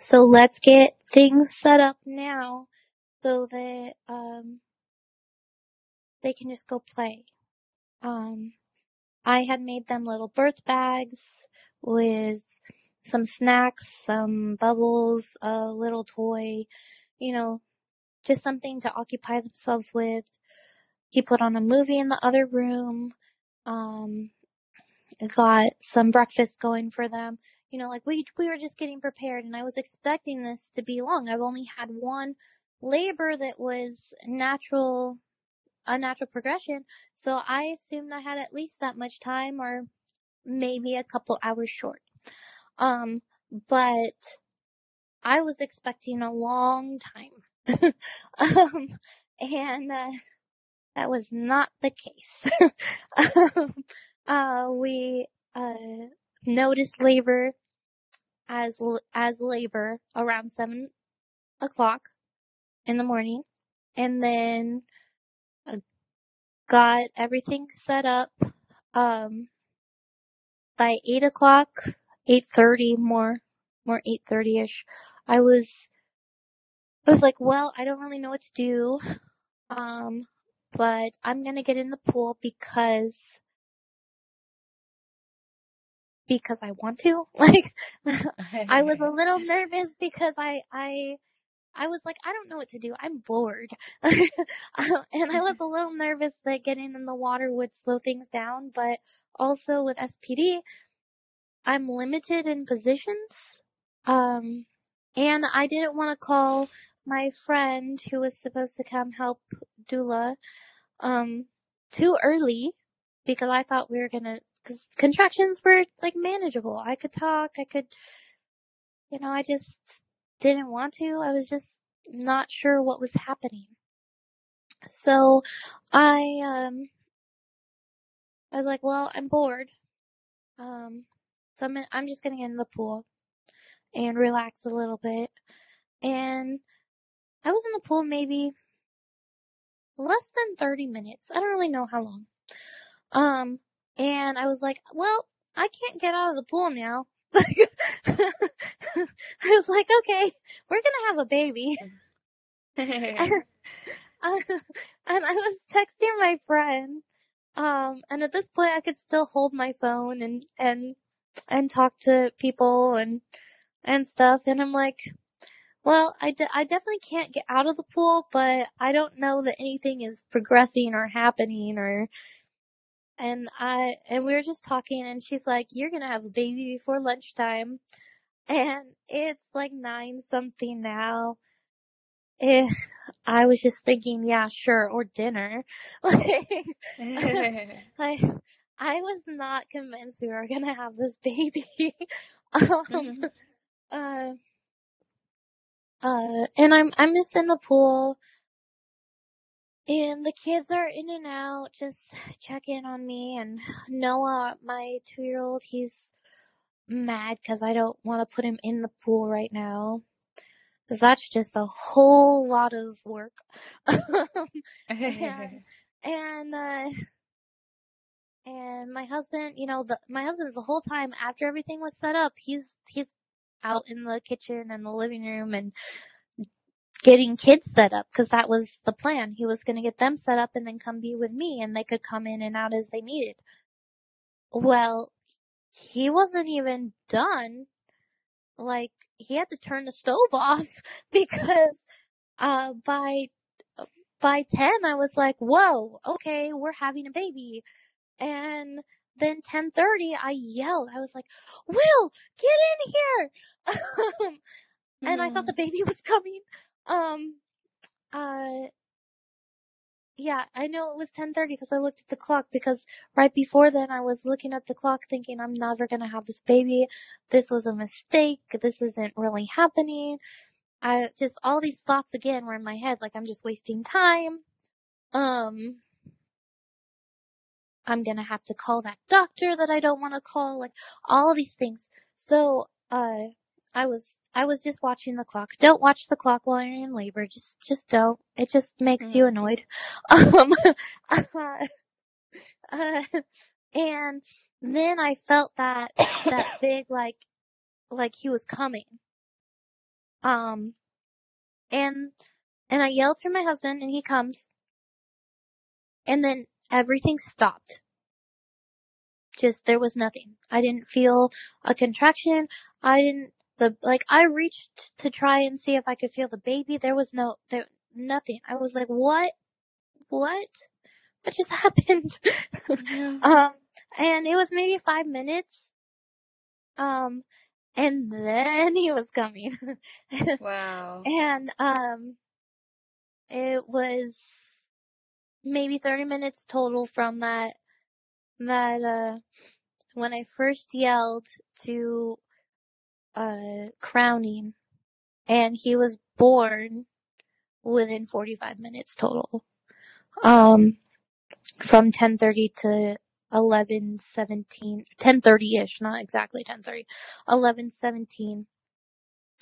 so let's get things set up now so that, um, they can just go play. Um, I had made them little birth bags with some snacks, some bubbles, a little toy, you know, just something to occupy themselves with. He put on a movie in the other room. Um, got some breakfast going for them. You know, like we we were just getting prepared, and I was expecting this to be long. I've only had one labor that was natural, a natural progression, so I assumed I had at least that much time, or maybe a couple hours short. Um, but I was expecting a long time, [LAUGHS] um, and uh, that was not the case. [LAUGHS] um, uh, we uh, noticed labor as as labor around seven o'clock in the morning, and then uh, got everything set up. Um, by eight o'clock, eight thirty, more more eight thirty ish, I was I was like, well, I don't really know what to do. Um, but I'm gonna get in the pool because because I want to. [LAUGHS] Like, [LAUGHS] I was a little nervous because I, I, I was like, I don't know what to do. I'm bored. [LAUGHS] And I was a little nervous that getting in the water would slow things down, but also with SPD, I'm limited in positions. Um, and I didn't want to call my friend who was supposed to come help doula, um, too early because I thought we were gonna, cause contractions were like manageable. I could talk, I could, you know, I just didn't want to. I was just not sure what was happening. So I, um, I was like, well, I'm bored. Um, so I'm, I'm just gonna get in the pool and relax a little bit. and I was in the pool maybe less than 30 minutes. I don't really know how long. Um, and I was like, well, I can't get out of the pool now. [LAUGHS] I was like, okay, we're gonna have a baby. and, [LAUGHS] uh, and I was texting my friend. Um, and at this point I could still hold my phone and, and, and talk to people and, and stuff. And I'm like, well, I, de- I definitely can't get out of the pool, but I don't know that anything is progressing or happening or, and I, and we were just talking and she's like, you're going to have a baby before lunchtime. [LAUGHS] And it's like nine something now. Eh, I was just thinking, yeah, sure, or dinner. [LAUGHS] like, [LAUGHS] I, I was not convinced we were gonna have this baby. um, uh, uh, and I'm, I'm just in the pool and the kids are in and out, just [SIGHS] checking on me and Noah, my two year old, he's mad cause I don't want to put him in the pool right now. Cause that's just a whole lot of work. [LAUGHS] and, [LAUGHS] and, uh, and my husband, you know, the, my husband's the whole time after everything was set up, he's, he's out in the kitchen and the living room and getting kids set up because that was the plan. He was going to get them set up and then come be with me and they could come in and out as they needed. Well, he wasn't even done. Like, he had to turn the stove [LAUGHS] off because, uh, by, by 10, I was like, whoa, okay, we're having a baby. And then 1030, I yelled. I was like, Will, get in here. [LAUGHS] and I thought the baby [LAUGHS] was coming. Um, uh, yeah, I know it was 10:30 because I looked at the clock because right before then I was looking at the clock thinking I'm never going to have this baby. This was a mistake. This isn't really happening. I just all these thoughts again were in my head like I'm just wasting time. Um I'm going to have to call that doctor that I don't want to call like all these things. So uh I was I was just watching the clock. Don't watch the clock while you're in labor. Just, just don't. It just makes mm. you annoyed. [LAUGHS] Um, uh, [LAUGHS] uh, and then I felt that, that [COUGHS] big, like, like he was coming. Um, and, and I yelled for my husband and he comes. And then everything stopped. Just, there was nothing. I didn't feel a contraction. I didn't the like I reached to try and see if I could feel the baby. There was no there nothing. I was like, what? What? What just [LAUGHS] happened? Yeah. [LAUGHS] um, and it was maybe five minutes. Um, and then he was coming. [LAUGHS] wow. And um, it was maybe 30 minutes total from that that uh when I first yelled to uh, crowning and he was born within 45 minutes total. Um, from 10:30 to 11:17, 10:30ish, not exactly 10:30, 11:17.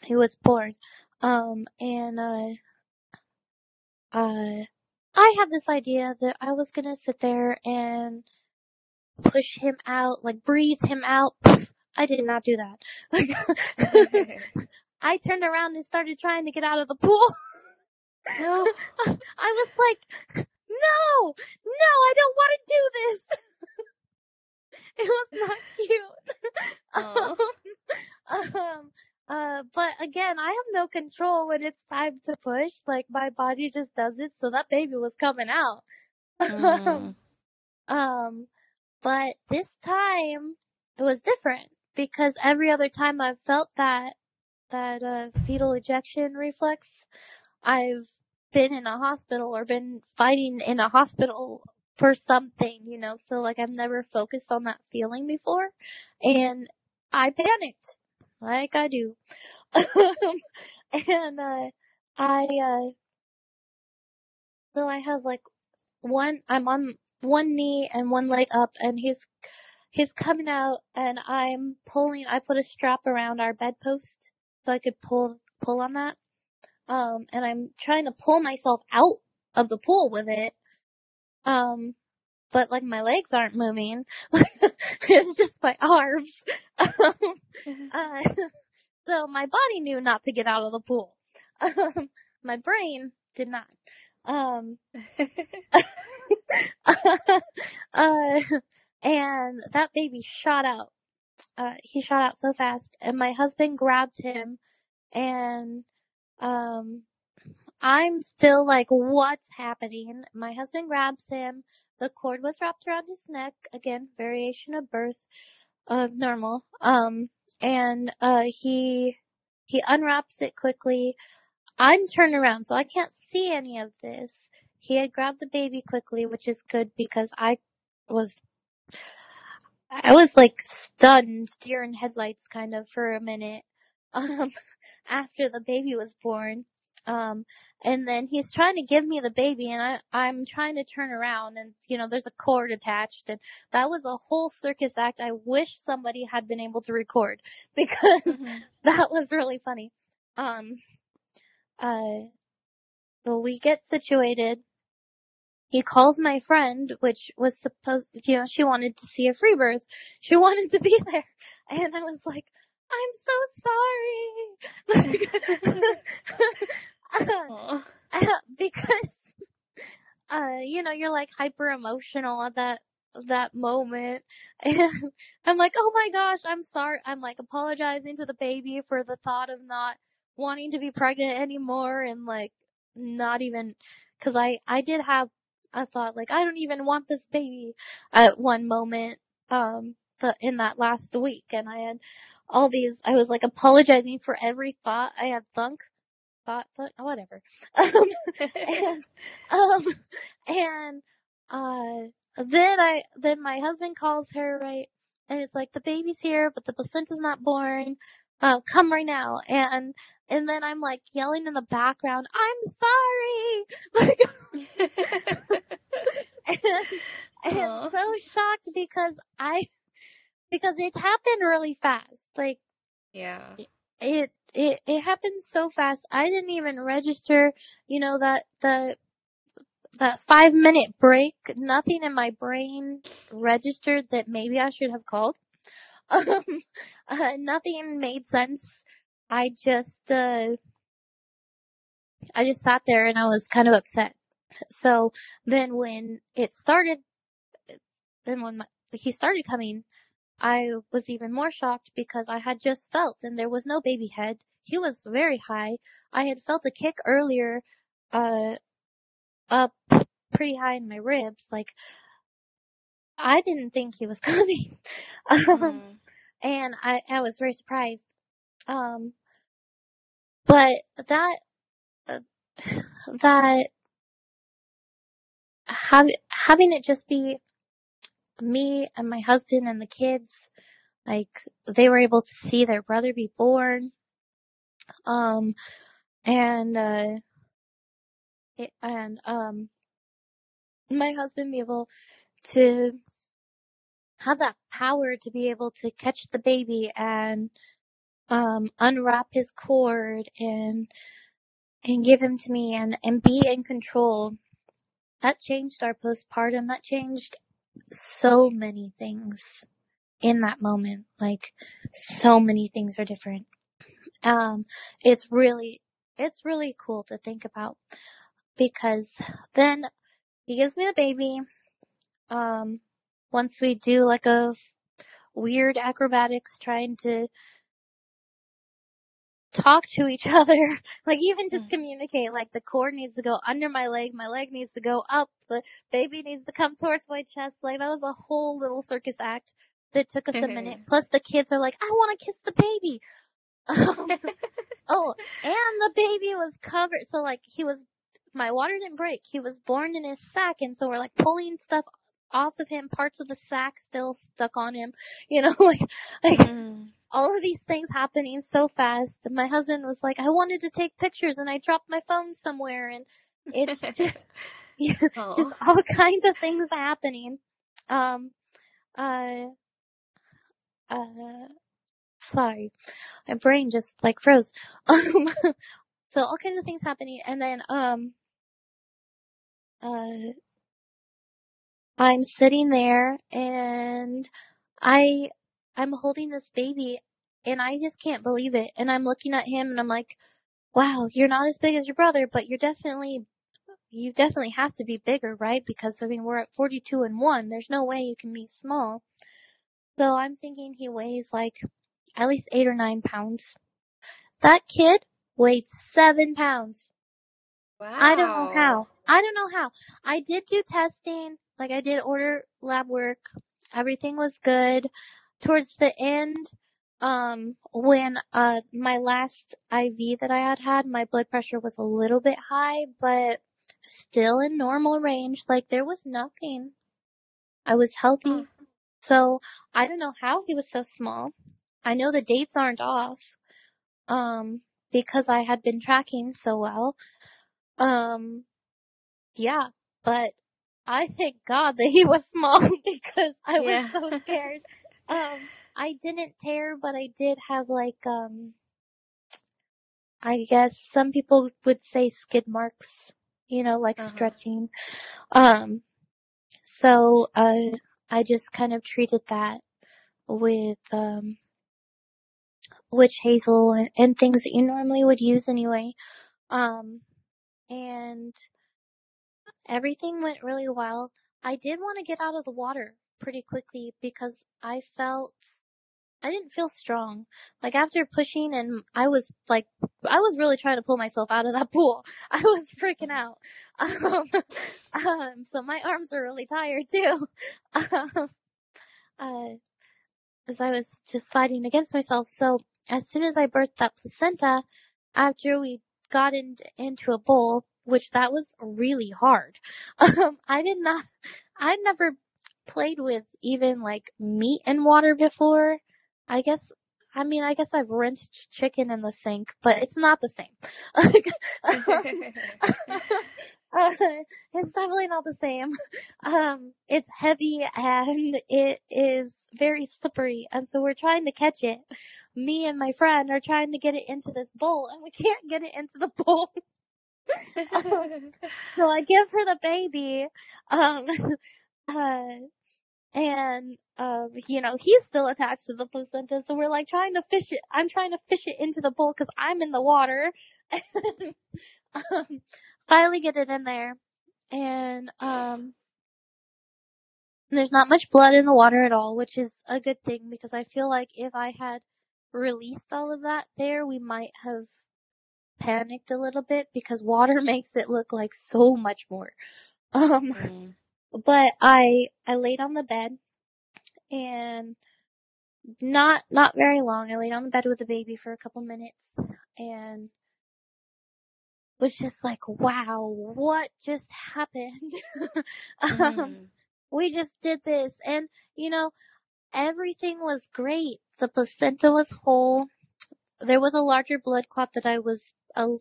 He was born. Um, and uh, uh, I had this idea that I was gonna sit there and push him out, like breathe him out, [LAUGHS] I did not do that. [LAUGHS] I turned around and started trying to get out of the pool. No. [LAUGHS] I was like, no, no, I don't want to do this. [LAUGHS] it was not cute. um, um, uh, but again, I have no control when it's time to push. Like my body just does it. So that baby was coming out. Mm. um, but this time it was different because every other time I've felt that that uh, fetal ejection reflex, I've been in a hospital or been fighting in a hospital for something, you know. So like I've never focused on that feeling before, and I panicked like I do, [LAUGHS] and uh, I uh, so I have like one. I'm on one knee and one leg up, and he's he's coming out and I'm pulling, I put a strap around our bedpost so I could pull, pull on that. Um, and I'm trying to pull myself out of the pool with it. Um, but like my legs aren't moving. [LAUGHS] it's just my arms. [LAUGHS] Um, uh, [LAUGHS] so my body knew not to get out of the pool. Um, my brain did not. Um, uh, and that baby shot out. Uh, he shot out so fast and my husband grabbed him and, um, I'm still like, what's happening? My husband grabs him. The cord was wrapped around his neck. Again, variation of birth of normal. Um, and, uh, he, he unwraps it quickly. I'm turned around, so I can't see any of this. He had grabbed the baby quickly, which is good because I was, I was like stunned, deer in headlights kind of for a minute, [LAUGHS] um, after the baby was born. Um, and then he's trying to give me the baby and I, I'm trying to turn around and, you know, there's a cord attached and that was a whole circus act. I wish somebody had been able to record [LAUGHS] because Mhm. that was really funny. Um, uh, well, we get situated. He calls my friend, which was supposed, you know, she wanted to see a free birth. She [LAUGHS] wanted to be there. And I was like, I'm so sorry. [LAUGHS] Aw. [LAUGHS] because, uh, you know, you're like hyper emotional at that, that moment. And I'm like, oh my gosh, I'm sorry. I'm like apologizing to the baby for the thought of not wanting to be pregnant anymore and like not even, cause I, I did have a thought like, I don't even want this baby at one moment, um, the, in that last week. And I had all these, I was like apologizing for every thought I had thunk, thought, thought, whatever. [LAUGHS] Um, and, [LAUGHS] um, and, uh, then I, then my husband calls her, right? And it's like, the baby's here, but the placenta's not born. Uh, come right now. And, and then I'm like yelling in the background, I'm sorry! [LAUGHS] Like, [LAUGHS] and, and so shocked because I, because it happened really fast. Like, yeah. it it it happened so fast. I didn't even register, you know, that the that five minute break. Nothing in my brain registered that maybe I should have called. [LAUGHS] Um, uh, nothing made sense. I just uh, I just sat there and I was kind of upset. So then when it started, then when my, he started coming, I was even more shocked because I had just felt and there was no baby head. He was very high. I had felt a kick earlier, uh, up pretty high in my ribs. Like, I didn't think he was [LAUGHS] coming. um, Mm. and I, I was very surprised. Um, but that, uh, [SIGHS] that, have, having it just be me and my husband and the kids, like they were able to see their brother be born. Um, and, uh, it, and, um, my husband be able to have that power to be able to catch the baby and, um, unwrap his cord and, and give him to me and, and be in control. That changed our postpartum. That changed so many things in that moment. Like, so many things are different. Um, it's really, it's really cool to think about because then he gives me the baby. Um, once we do like a weird acrobatics trying to talk to each [LAUGHS] other, like even just Mm. communicate, like the cord needs to go under my leg, my leg needs to go up, the baby needs to come towards my chest. Like that was a whole little circus act that took us a minute. Plus the kids are like, I want to kiss the baby. [LAUGHS] Um, oh, and the baby was covered. So like he was, my water didn't break. He was born in his sack. And so we're like pulling stuff off of him, parts of the sack still stuck on him, you know, [LAUGHS] like, like Mm. All of these things happening so fast. My husband was like, I wanted to take pictures and I dropped my phone somewhere and it's [LAUGHS] just, [LAUGHS] yeah, just all [LAUGHS] kinds of things happening. Um, uh, uh, sorry, my brain just like froze. Um, so all kinds of things happening, and then um, uh, I'm sitting there and I I'm holding this baby and I just can't believe it. And I'm looking at him and I'm like, wow, you're not as big as your brother, but you're definitely, you definitely have to be bigger, right? Because I mean, we're at 42 and 1. There's no way you can be small. So I'm thinking he weighs like at least eight or nine pounds. That kid weighed seven pounds. Wow. I don't know how. I don't know how. I did do testing. Like I did order lab work. Everything was good. Towards the end, um, when, uh, my last IV that I had had, my blood pressure was a little bit high, but still in normal range. Like there was nothing. I was healthy. Oh. So I don't know how he was so small. I know the dates aren't off. Um, because I had been tracking so well. Um, yeah, but I thank God that he was [LAUGHS] small because I was Yeah. so scared. Um, I didn't tear, but I did have like, um, I guess some people would say skid marks, you know, like Uh-huh. stretching. Um, so, uh, I just kind of treated that with, um, witch hazel and, and things that you normally would use anyway. Um, and everything went really well. I did want to get out of the water pretty quickly because I felt I didn't feel strong. Like after pushing and I was like I was really trying to pull myself out of that [LAUGHS] pool. I was freaking out. [LAUGHS] Um, um so my arms were really tired too. [LAUGHS] Um uh as I was just fighting against myself. So as soon as I birthed that placenta, after we got in, into a bowl, which that was really hard. Um, I did not, I'd never played with even like meat and water before. I guess, I mean, I guess I've rinsed chicken in the sink, but it's not the same. [LAUGHS] uh, it's definitely not the same. Um, it's heavy and it is very slippery, and so we're trying to catch it. Me and my friend are trying to get it into this bowl, and we can't get it into the bowl. [LAUGHS] [LAUGHS] So I give her the baby, um, uh, and um, you know he's still attached to the placenta, so we're like trying to fish it. I'm trying to fish it into the bowl because I'm in the water. [LAUGHS] um, finally get it in there, and um, there's not much blood in the water at all, which is a good thing because I feel like if I had released all of that there, we might have panicked a little bit because water [LAUGHS] makes it look like so much more. Um, Mm. But I I laid on the bed and not not very long. I laid on the bed with the baby for a couple minutes and was just like, wow, what just happened? [LAUGHS] um, Mm. we just did this and you know everything was great the placenta was whole there was a larger blood clot that i was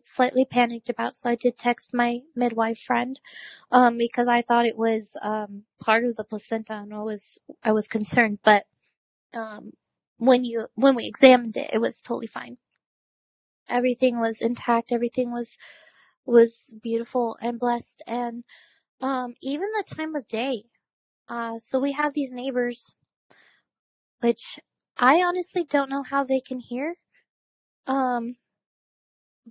slightly panicked about so i did text my midwife friend um because i thought it was um part of the placenta and i was i was concerned but um when you when we examined it it was totally fine everything was intact everything was was beautiful and blessed and um even the time of day uh, so we have these neighbors, which I honestly don't know how they can hear. Um,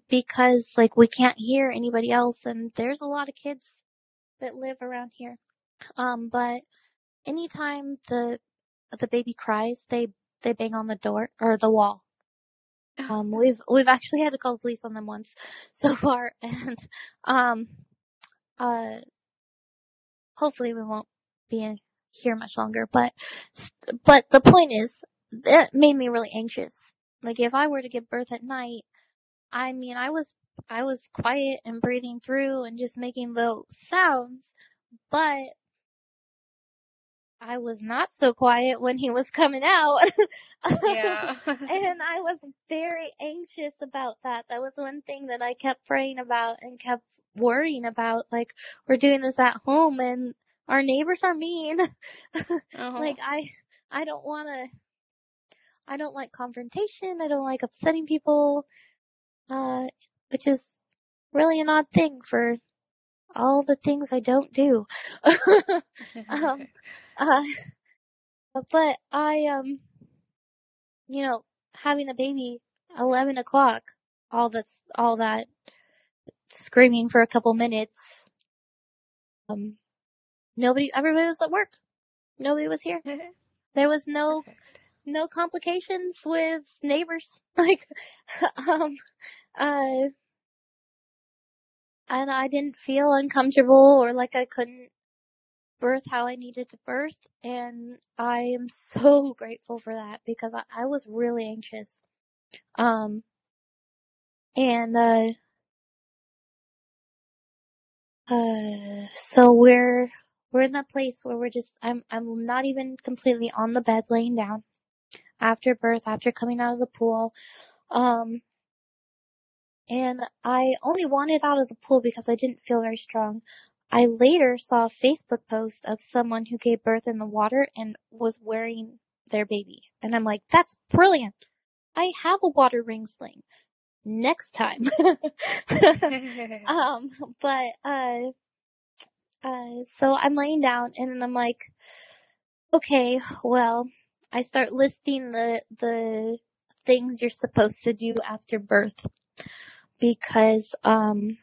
because like we can't hear anybody else and there's a lot of kids that live around here. Um, but anytime the, the baby cries, they, they bang on the door or the wall. Um, we've, we've actually had to call the police on them once [LAUGHS] so far [LAUGHS] and, um, uh, hopefully we won't be in here much longer, but, but the point is, that made me really anxious. Like if I were to give birth at night, I mean, I was, I was quiet and breathing through and just making little sounds, but I was not so quiet when he was coming out. Yeah. [LAUGHS] and I was very anxious about that. That was one thing that I kept praying about and kept worrying about. Like, we're doing this at home and our neighbors are mean. Oh. [LAUGHS] like, I, I don't want to, I don't like confrontation. I don't like upsetting people. Uh, which is really an odd thing for all the things I don't do. [LAUGHS] um, [LAUGHS] uh, but I, um, you know, having a baby, 11 o'clock, all that's, all that screaming for a couple minutes. Um, nobody, everybody was at work. Nobody was here. [LAUGHS] There was no, Perfect. No complications with neighbors. [LAUGHS] Like, um, uh, and I didn't feel uncomfortable or like I couldn't birth how I needed to birth. And I am [LAUGHS] so grateful for that because I, I was really anxious. Um, and, uh, uh, so we're, we're in that place where we're just, I'm, I'm not even completely on the bed laying down after birth, after coming out of the pool. Um, and I only wanted out of the pool because I didn't feel very strong. I later saw a Facebook post of someone who gave birth in the water and was wearing their baby. And I'm like, that's brilliant. I have a water ring sling. Next time. [LAUGHS] [LAUGHS] um, but, uh, uh, so I'm laying down and I'm like, okay, well, I start listing the, the things you're supposed to do after birth because um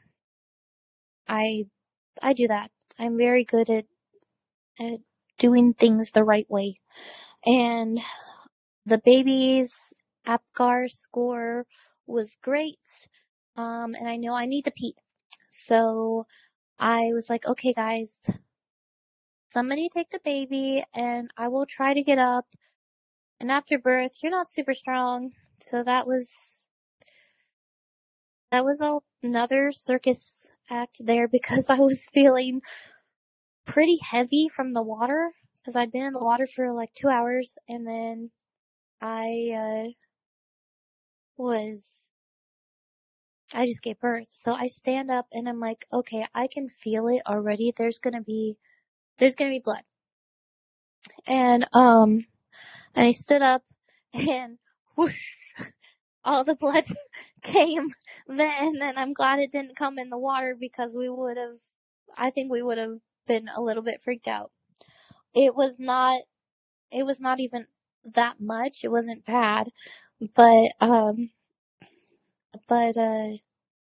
I I do that. I'm very good at at doing things the right way. And the baby's APGAR score was great. Um and I know I need to pee. So I was like, okay guys, somebody take the baby and I will try to get up. And after birth, you're not super strong. So that was that was all another circus act there [LAUGHS] because I was feeling pretty heavy from the water because I'd been in the water for like two hours and then I uh, was I just gave birth. So I stand up and I'm like, okay, I can feel it already. There's gonna be there's gonna be blood. And um and I stood up and [LAUGHS] whoosh all the blood [LAUGHS] came then, and I'm glad it didn't come in the water because we would have, I think we would have been a little bit freaked out. It was not, it was not even that much. It wasn't bad, but, um, but, uh,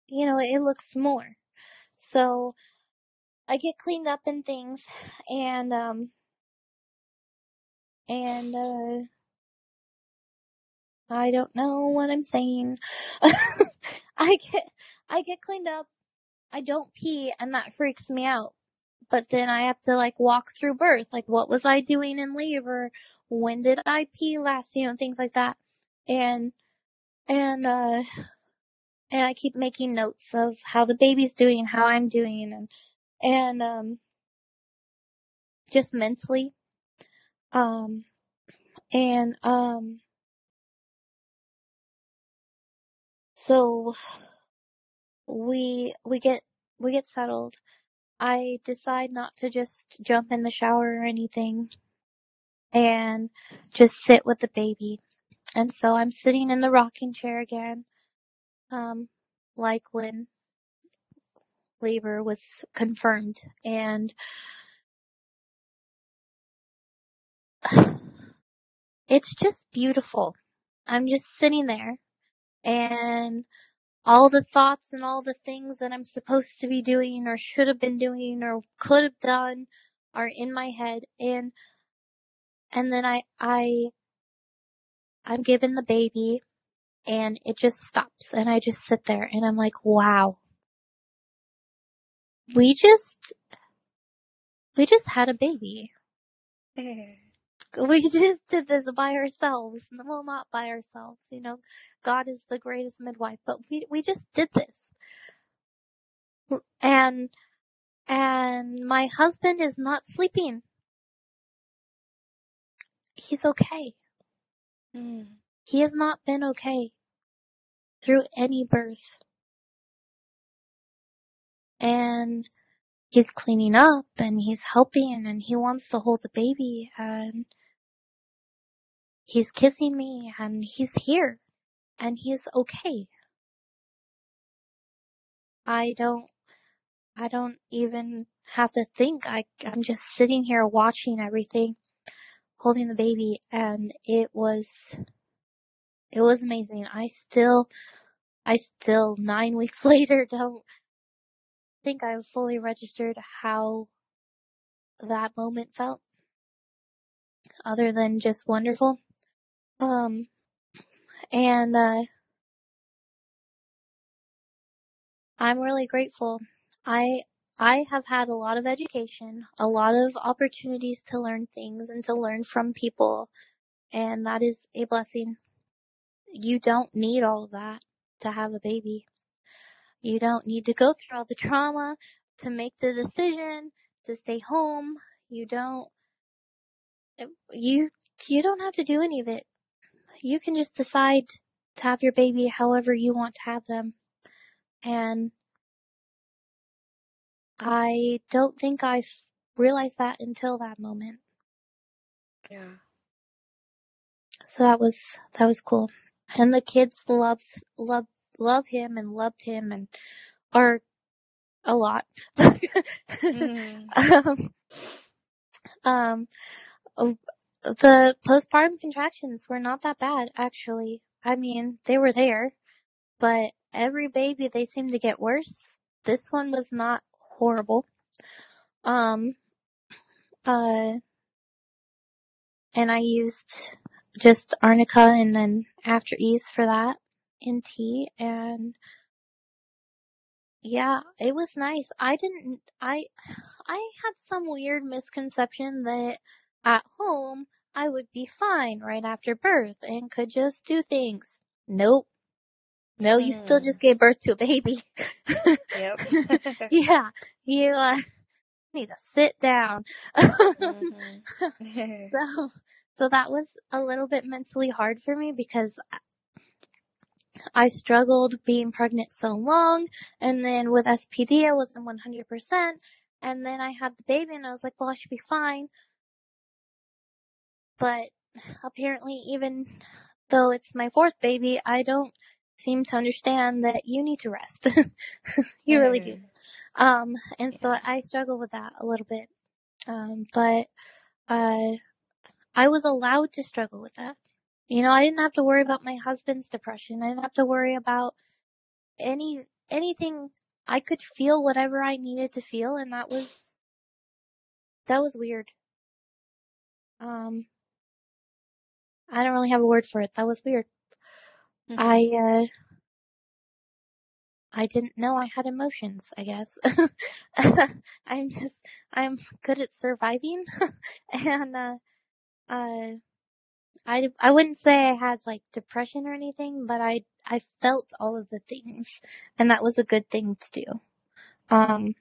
you know, it looks more. So I get cleaned up and things and, um, and, uh, I don't know what I'm saying. [LAUGHS] I get, I get cleaned up. I don't pee and that freaks me out. But then I have to like walk through birth. Like what was I doing in labor? When did I pee last? You know, things like that. And, and, uh, and I keep making notes of how the baby's doing, how I'm doing and, and, um, just mentally. Um, and, um, So we we get we get settled. I decide not to just jump in the shower or anything and just sit with the baby. And so I'm sitting in the rocking chair again. Um like when labor was confirmed and [SIGHS] it's just beautiful. I'm just sitting there and all the thoughts and all the things that I'm supposed to be doing or should have been doing or could have done are in my head and and then I I I'm given the baby and it just stops and I just sit there and I'm like, wow. We just we just had a baby. Mm-hmm. [LAUGHS] we just did this by ourselves. Well, not by ourselves, you know. God is the greatest midwife, but we we just did this. And and my husband is not sleeping. He's okay. Mm. He has not been okay through any birth. And he's cleaning up and he's helping and he wants to hold the baby and he's kissing me and he's here and he's okay. I don't, I don't even have to think. I, I'm just sitting here watching everything, holding the baby, and it was, it was amazing. I still, I still nine [LAUGHS] weeks later don't think I've fully registered how that moment felt, other than just wonderful. Um, and uh, I'm really grateful. I I have had a lot of education, a lot of opportunities to learn things and to learn from people, and that is a blessing. You don't need all of that to have a baby. You don't need to go through all the trauma to make the decision to stay home. You don't you you don't have to do any of it. You can just decide to have your baby however you want to have them. And I don't think I realized that until that moment. Yeah. So that was that was cool. And the kids loves love love him and loved him and are a lot. [LAUGHS] mm. um, um, the postpartum contractions were not that bad, actually. I mean, they were there, but every baby they seem to get worse. This one was not horrible. Um, uh, and I used just arnica and then AfterEase for that in tea and yeah, it was nice. I didn't, I, [SIGHS] I had some weird misconception that at home I would be fine right after birth and could just do things. Nope. No, you still just gave birth to a baby. Yep. [LAUGHS] [LAUGHS] yeah, you uh, need to sit down. Mhm. [LAUGHS] so, so that was a little bit mentally hard for me because I struggled being pregnant so long, and then with SPD I wasn't 100%, and then I had the baby and I was like, well, I should be fine. But apparently even though it's my fourth baby, I don't seem to understand that you need to rest. [LAUGHS] you really do. Um, and so I struggle with that a little bit. Um, but, uh, I was allowed to struggle with that. You know, I didn't have to worry about my husband's depression. I didn't have to worry about any, anything. I could feel whatever I needed to feel and that was, that was weird. Um, I don't really have a word for it. That was weird. Mhm. I, uh, I didn't know I had emotions, I guess. [LAUGHS] I'm just, I'm good at surviving. [LAUGHS] and, uh, uh, I, I wouldn't say I had like depression or anything, but I, I felt all of the things and that was a good thing to do. Um,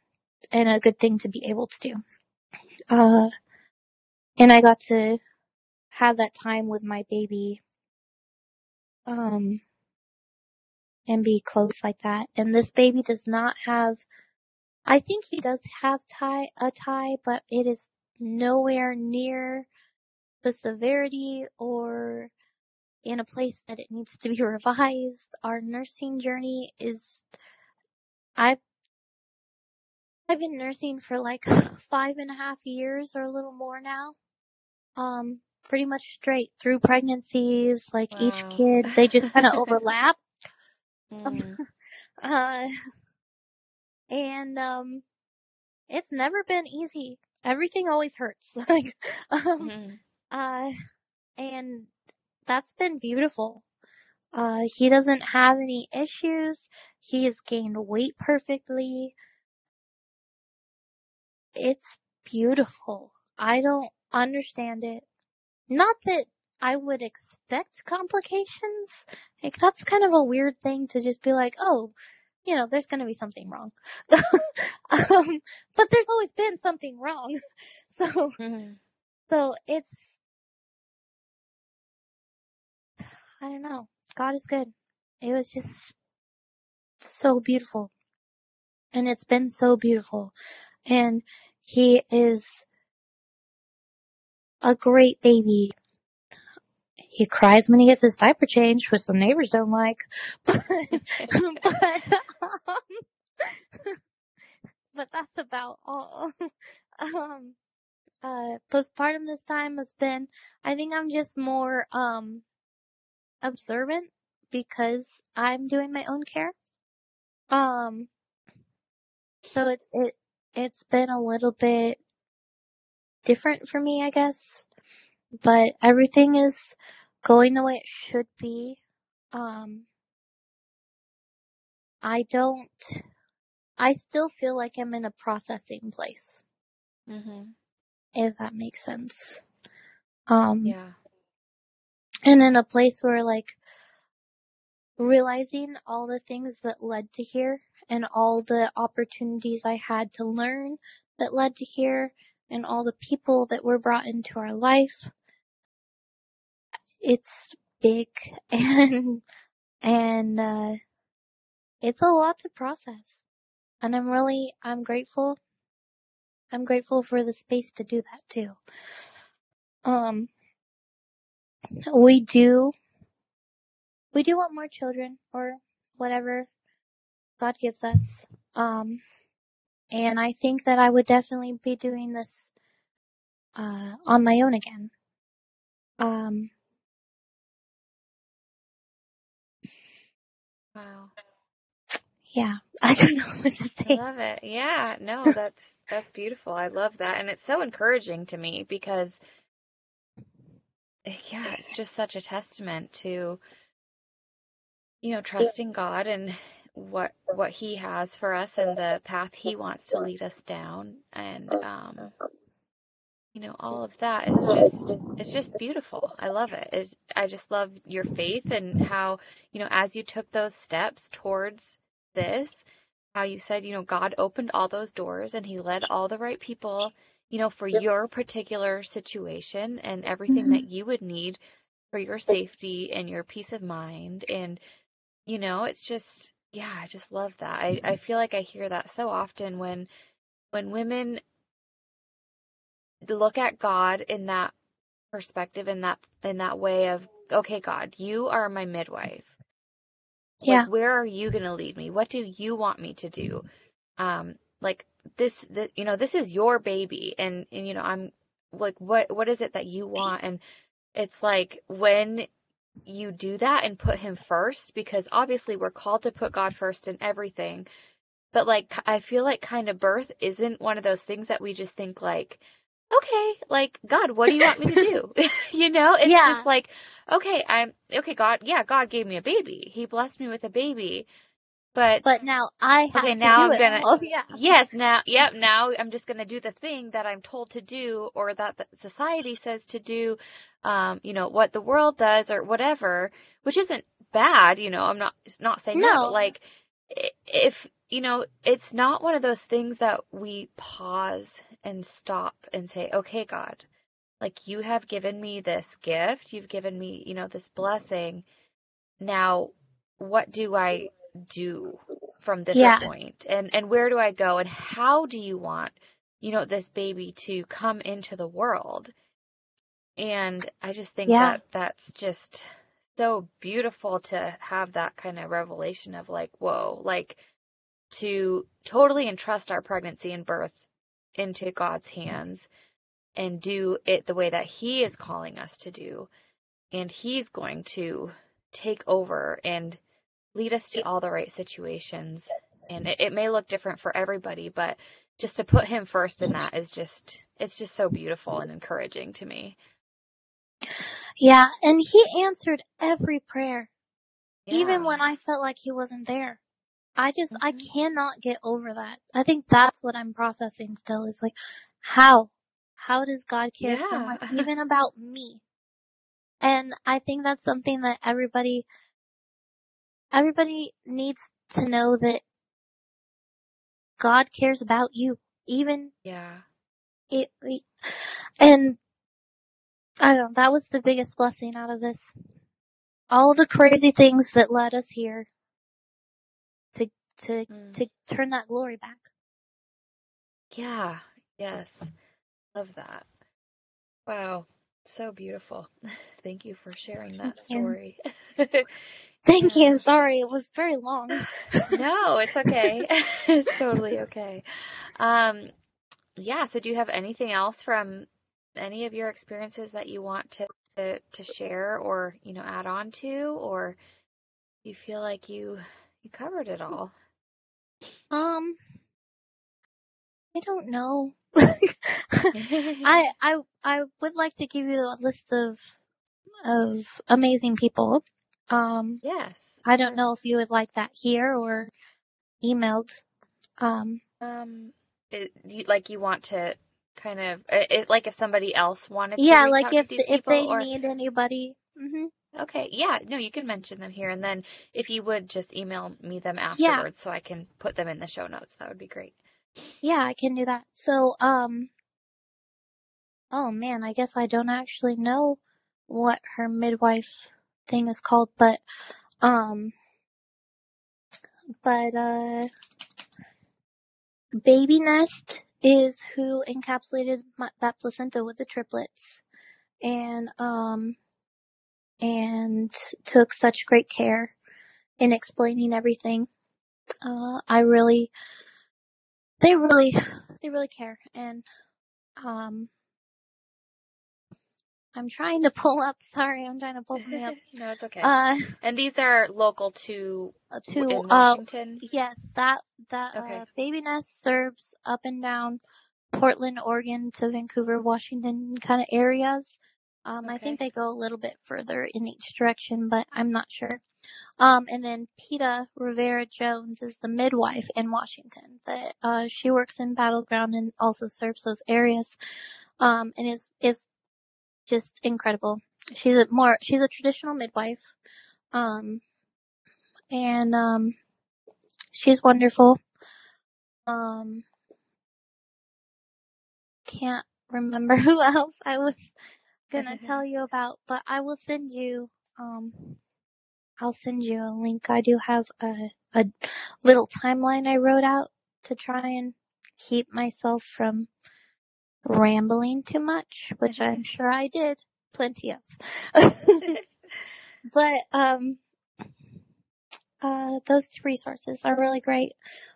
and a good thing to be able to do. Uh, and I got to have that time with my baby, um, and be close like that. And this baby does not have, I think he does have tie, a tie, but it is nowhere near the severity or in a place that it needs to be [LAUGHS] revised. Our nursing journey is, I've, I've been nursing for like [LAUGHS] five and a half years or a little more now. Um, pretty much straight through pregnancies, like each kid, they just kind of [LAUGHS] overlap. [LAUGHS] Mm. Uh, and, um, it's never been easy. Everything always hurts. [LAUGHS] like, um, Mhm. uh, and that's been beautiful. Uh, he doesn't have any issues. He has gained weight perfectly. It's beautiful. I don't understand it. Not that I would expect complications. Like that's kind of a weird thing to just be like, oh, you know, there's gonna be something wrong. [LAUGHS] um, but there's always been something wrong. [LAUGHS] So, Mhm. so it's, I don't know. God is good. It was just so beautiful. And it's been so beautiful. And he is a great baby. He cries when he gets his diaper changed, which the neighbors don't like. [LAUGHS] But, [LAUGHS] but um, [LAUGHS] but that's about all. um, uh, postpartum this time has been, I think I'm just more, um, observant because I'm doing my own care. Um, so it, it, it's been a little bit different for me, I guess, but everything is going the way it should be. Um, I don't, I still feel like I'm in a processing place, Mm-hmm. if that makes sense. Um, Yeah. and in a place where like realizing all the things that led to here and all the opportunities I had to learn that led to here and all the people that were brought into our life. It's big [LAUGHS] and, and, uh, it's a lot to process. And I'm really, I'm grateful. I'm grateful for the space to do that too. Um, we do, we do want more children or whatever God gives us. Um, and I think that I would definitely be doing this, uh, on my own again. Um, Wow. yeah, [LAUGHS] I don't know what to say. I love it. Yeah, no, [LAUGHS] that's that's beautiful. I love that. And it's so encouraging to me because eh, yeah, it's just such a testament to you know, trusting God and what what he has for us and the path he wants to lead us down and um you know, all of that is just it's just beautiful. I love it. It's, I just love your faith and how, you know, as you took those steps towards this, how you said, you know, God opened all those doors and he led all the right people, you know, for your particular situation and everything that you would need for your safety and your peace of mind and you know, it's just yeah, I just love that. I I feel like I hear that so often when when women look at God in that perspective in that in that way of okay God you are my midwife. Yeah. like where are you going to lead me? What do you want me to do? Um like this the, you know this is your baby and and you know I'm like what what is it that you want? And it's like when you do that and put him first because obviously we're called to put God first in everything but like I feel like kind of birth isn't one of those things that we just think like okay, like God, what do you want me to do? [LAUGHS] [LAUGHS] you know, it's Yeah. just like, okay, I'm okay, God, yeah, God gave me a baby. He blessed me with a baby. But, But now I have Okay, to now do I'm it gonna- all. [LAUGHS] Yeah. yes, now, yep, now I'm just going to do the thing that I'm told to do or that the society says to do, um, you know, what the world does or whatever, which isn't bad, you know, I'm not, it's not saying that, No. but like, if, you know, it's not one of those things that we pause and stop and say, okay, God, like you have given me this gift, you've given me, you know, this blessing. Now, what do I do from this Yeah. point? And and where do I go and how do you want, you know, this baby to come into the world? And I just think Yeah. that that's just so beautiful to have that kind of revelation of like, whoa, like to totally entrust our pregnancy and birth into God's hands and do it the way that He is calling us to do. And He's going to take over and lead us to all the right situations. And it, it may look different for everybody, but just to put Him first in that is just, it's just so beautiful and encouraging to me. Yeah. And he answered every prayer, even when I felt like he wasn't there. I just, I Mhm. cannot get over that. I think that's what I'm processing still is like, how? How does God care so much [LAUGHS] even about me? And I think that's something that everybody, everybody needs to know that God cares about you, even Yeah. it, it- and I don't know, that was the biggest blessing out of this. All the crazy things that led us here to, to, Mm. to turn that glory back. Yeah. Yes. Love that. Wow. So beautiful. [LAUGHS] Thank you for sharing that story. [LAUGHS] Thank you. Sorry, it was very long. no, it's okay. [LAUGHS] it's totally okay. Um, yeah. So, do you have anything else from any of your experiences that you want to to, to share or you know add on to, or you feel like you you covered it all? Um, I don't know. [LAUGHS] I [LAUGHS] I I would like to give you a list of of amazing people. Um, yes. I don't know if you would like that here or emailed. Um, um, it, you, like you want to kind of it, like if somebody else wanted to yeah, like if if they or... need anybody. Mm-hmm. Okay, yeah, no, you can mention them here, and then if you would just email me them afterwards, yeah. so I can put them in the show notes. That would be great. Yeah, I can do that. So, um, oh man, I guess I don't actually know what her midwife thing is called, but, um, but, uh, Baby Nest is who encapsulated my, that placenta with the triplets. And, um, and took such great care in explaining everything. Uh, I really, they really, they really care. And, um, I'm trying to pull up. Sorry, I'm trying to pull something up. [LAUGHS] no, it's okay. Uh, and these are local to uh, to uh, Washington. Uh, yes, that that okay. uh, Baby Nest serves up and down Portland, Oregon to Vancouver, Washington kind of areas. Um, okay. I think they go a little bit further in each direction, but I'm not sure. Um, and then Pita Rivera Jones is the midwife in Washington. That uh, she works in Battleground and also serves those areas. Um, and is is just incredible. She's a more she's a traditional midwife. Um, and um, she's wonderful. Um, can't remember [LAUGHS] who else I was gonna tell you about, but I will send you, um, I'll send you a link. I do have a, a little timeline I wrote out to try and keep myself from rambling too much, which I'm sure I did plenty of. [LAUGHS] [LAUGHS] but, um, uh, those resources are really great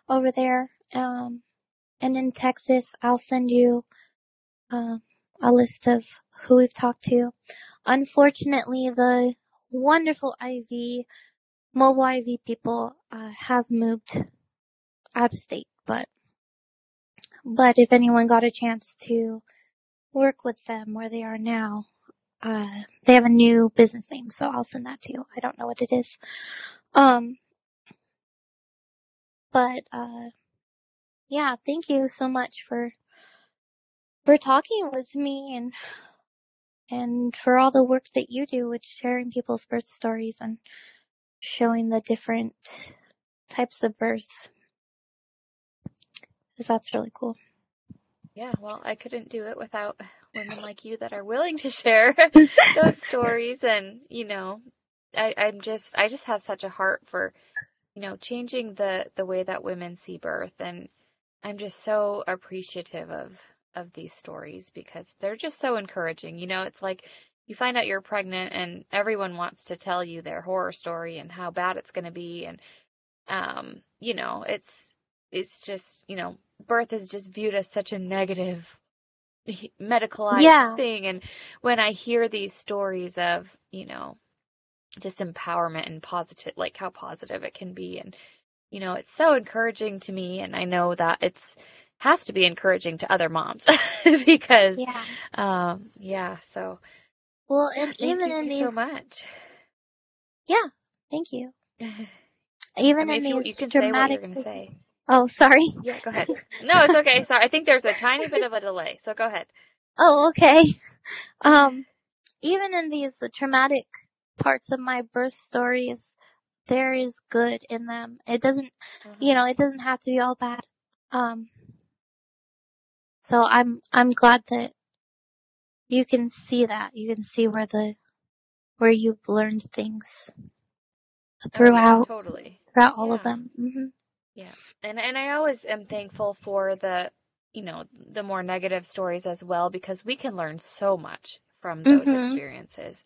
over there. Um, and in Texas, I'll send you, um, a list of who we've talked to. Unfortunately, the wonderful IV, mobile IV people, uh, have moved out of state, but, but if anyone got a chance to work with them where they are now, uh, they have a new business name, so I'll send that to you. I don't know what it is. Um, but, uh, yeah, thank you so much for for talking with me and and for all the work that you do with sharing people's birth stories and showing the different types of births. Because that's really cool. Yeah, well, I couldn't do it without women like you that are willing to share [LAUGHS] those stories and, you know, I, I'm just I just have such a heart for, you know, changing the the way that women see birth and I'm just so appreciative of of these stories because they're just so encouraging. You know, it's like you find out you're pregnant and everyone wants to tell you their horror story and how bad it's going to be and um, you know, it's it's just, you know, birth is just viewed as such a negative medicalized yeah. thing. And when I hear these stories of, you know, just empowerment and positive like how positive it can be. And you know, it's so encouraging to me. And I know that it's has to be encouraging to other moms [LAUGHS] because yeah. um yeah so well and [SIGHS] thank even in these so much. Yeah thank you. [LAUGHS] Even I mean, in these you, you can dramatic say what you're gonna say oh sorry yeah go ahead no it's okay sorry i think there's a tiny bit of a delay so go ahead oh okay um even in these traumatic parts of my birth stories there is good in them it doesn't you know it doesn't have to be all bad um so I'm, I'm glad that you can see that. You can see where the, where you've learned things throughout, oh, yeah, totally. throughout all yeah. of them. Mm-hmm. Yeah. And, and I always am thankful for the, you know, the more negative stories as well, because we can learn so much from those mm-hmm. experiences.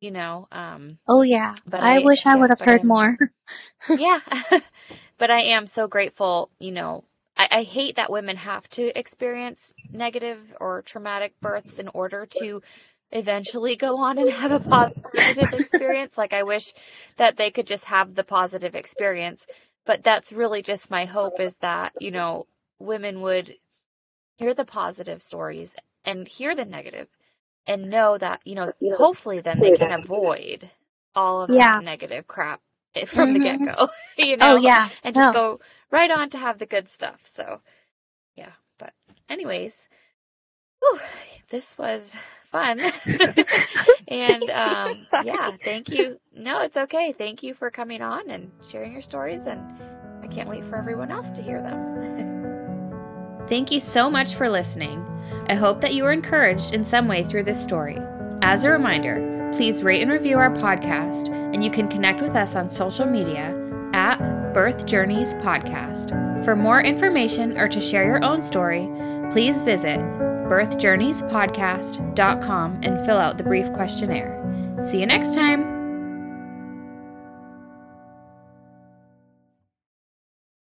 you know. Um, Oh yeah. But I, I- wish I would have heard I'm- more. [LAUGHS] [LAUGHS] yeah. [LAUGHS] but I am so grateful, you know. I, I hate that women have to experience negative or traumatic births in order to eventually go on and have a positive experience. Like I wish that they could just have the positive experience. But that's really just my hope is that, you know, women would hear the positive stories and hear the negative and know that, you know, hopefully then they can avoid all of Yeah. that negative crap [LAUGHS] from the Mhm. get go, [LAUGHS] you know, Oh yeah. and just No. go right on to have the good stuff. So, yeah. But, anyways, whew, this was fun. [LAUGHS] and, um, yeah, thank you. No, it's okay. Thank you for coming on and sharing your stories. And I can't wait for everyone else to hear them. [LAUGHS] Thank you so much for listening. I hope that you were encouraged in some way through this story. As a reminder, please rate and review our podcast, and you can connect with us on social media at Birth Journeys Podcast. For more information or to share your own story, please visit birthjourneyspodcast.com and fill out the brief questionnaire. See you next time.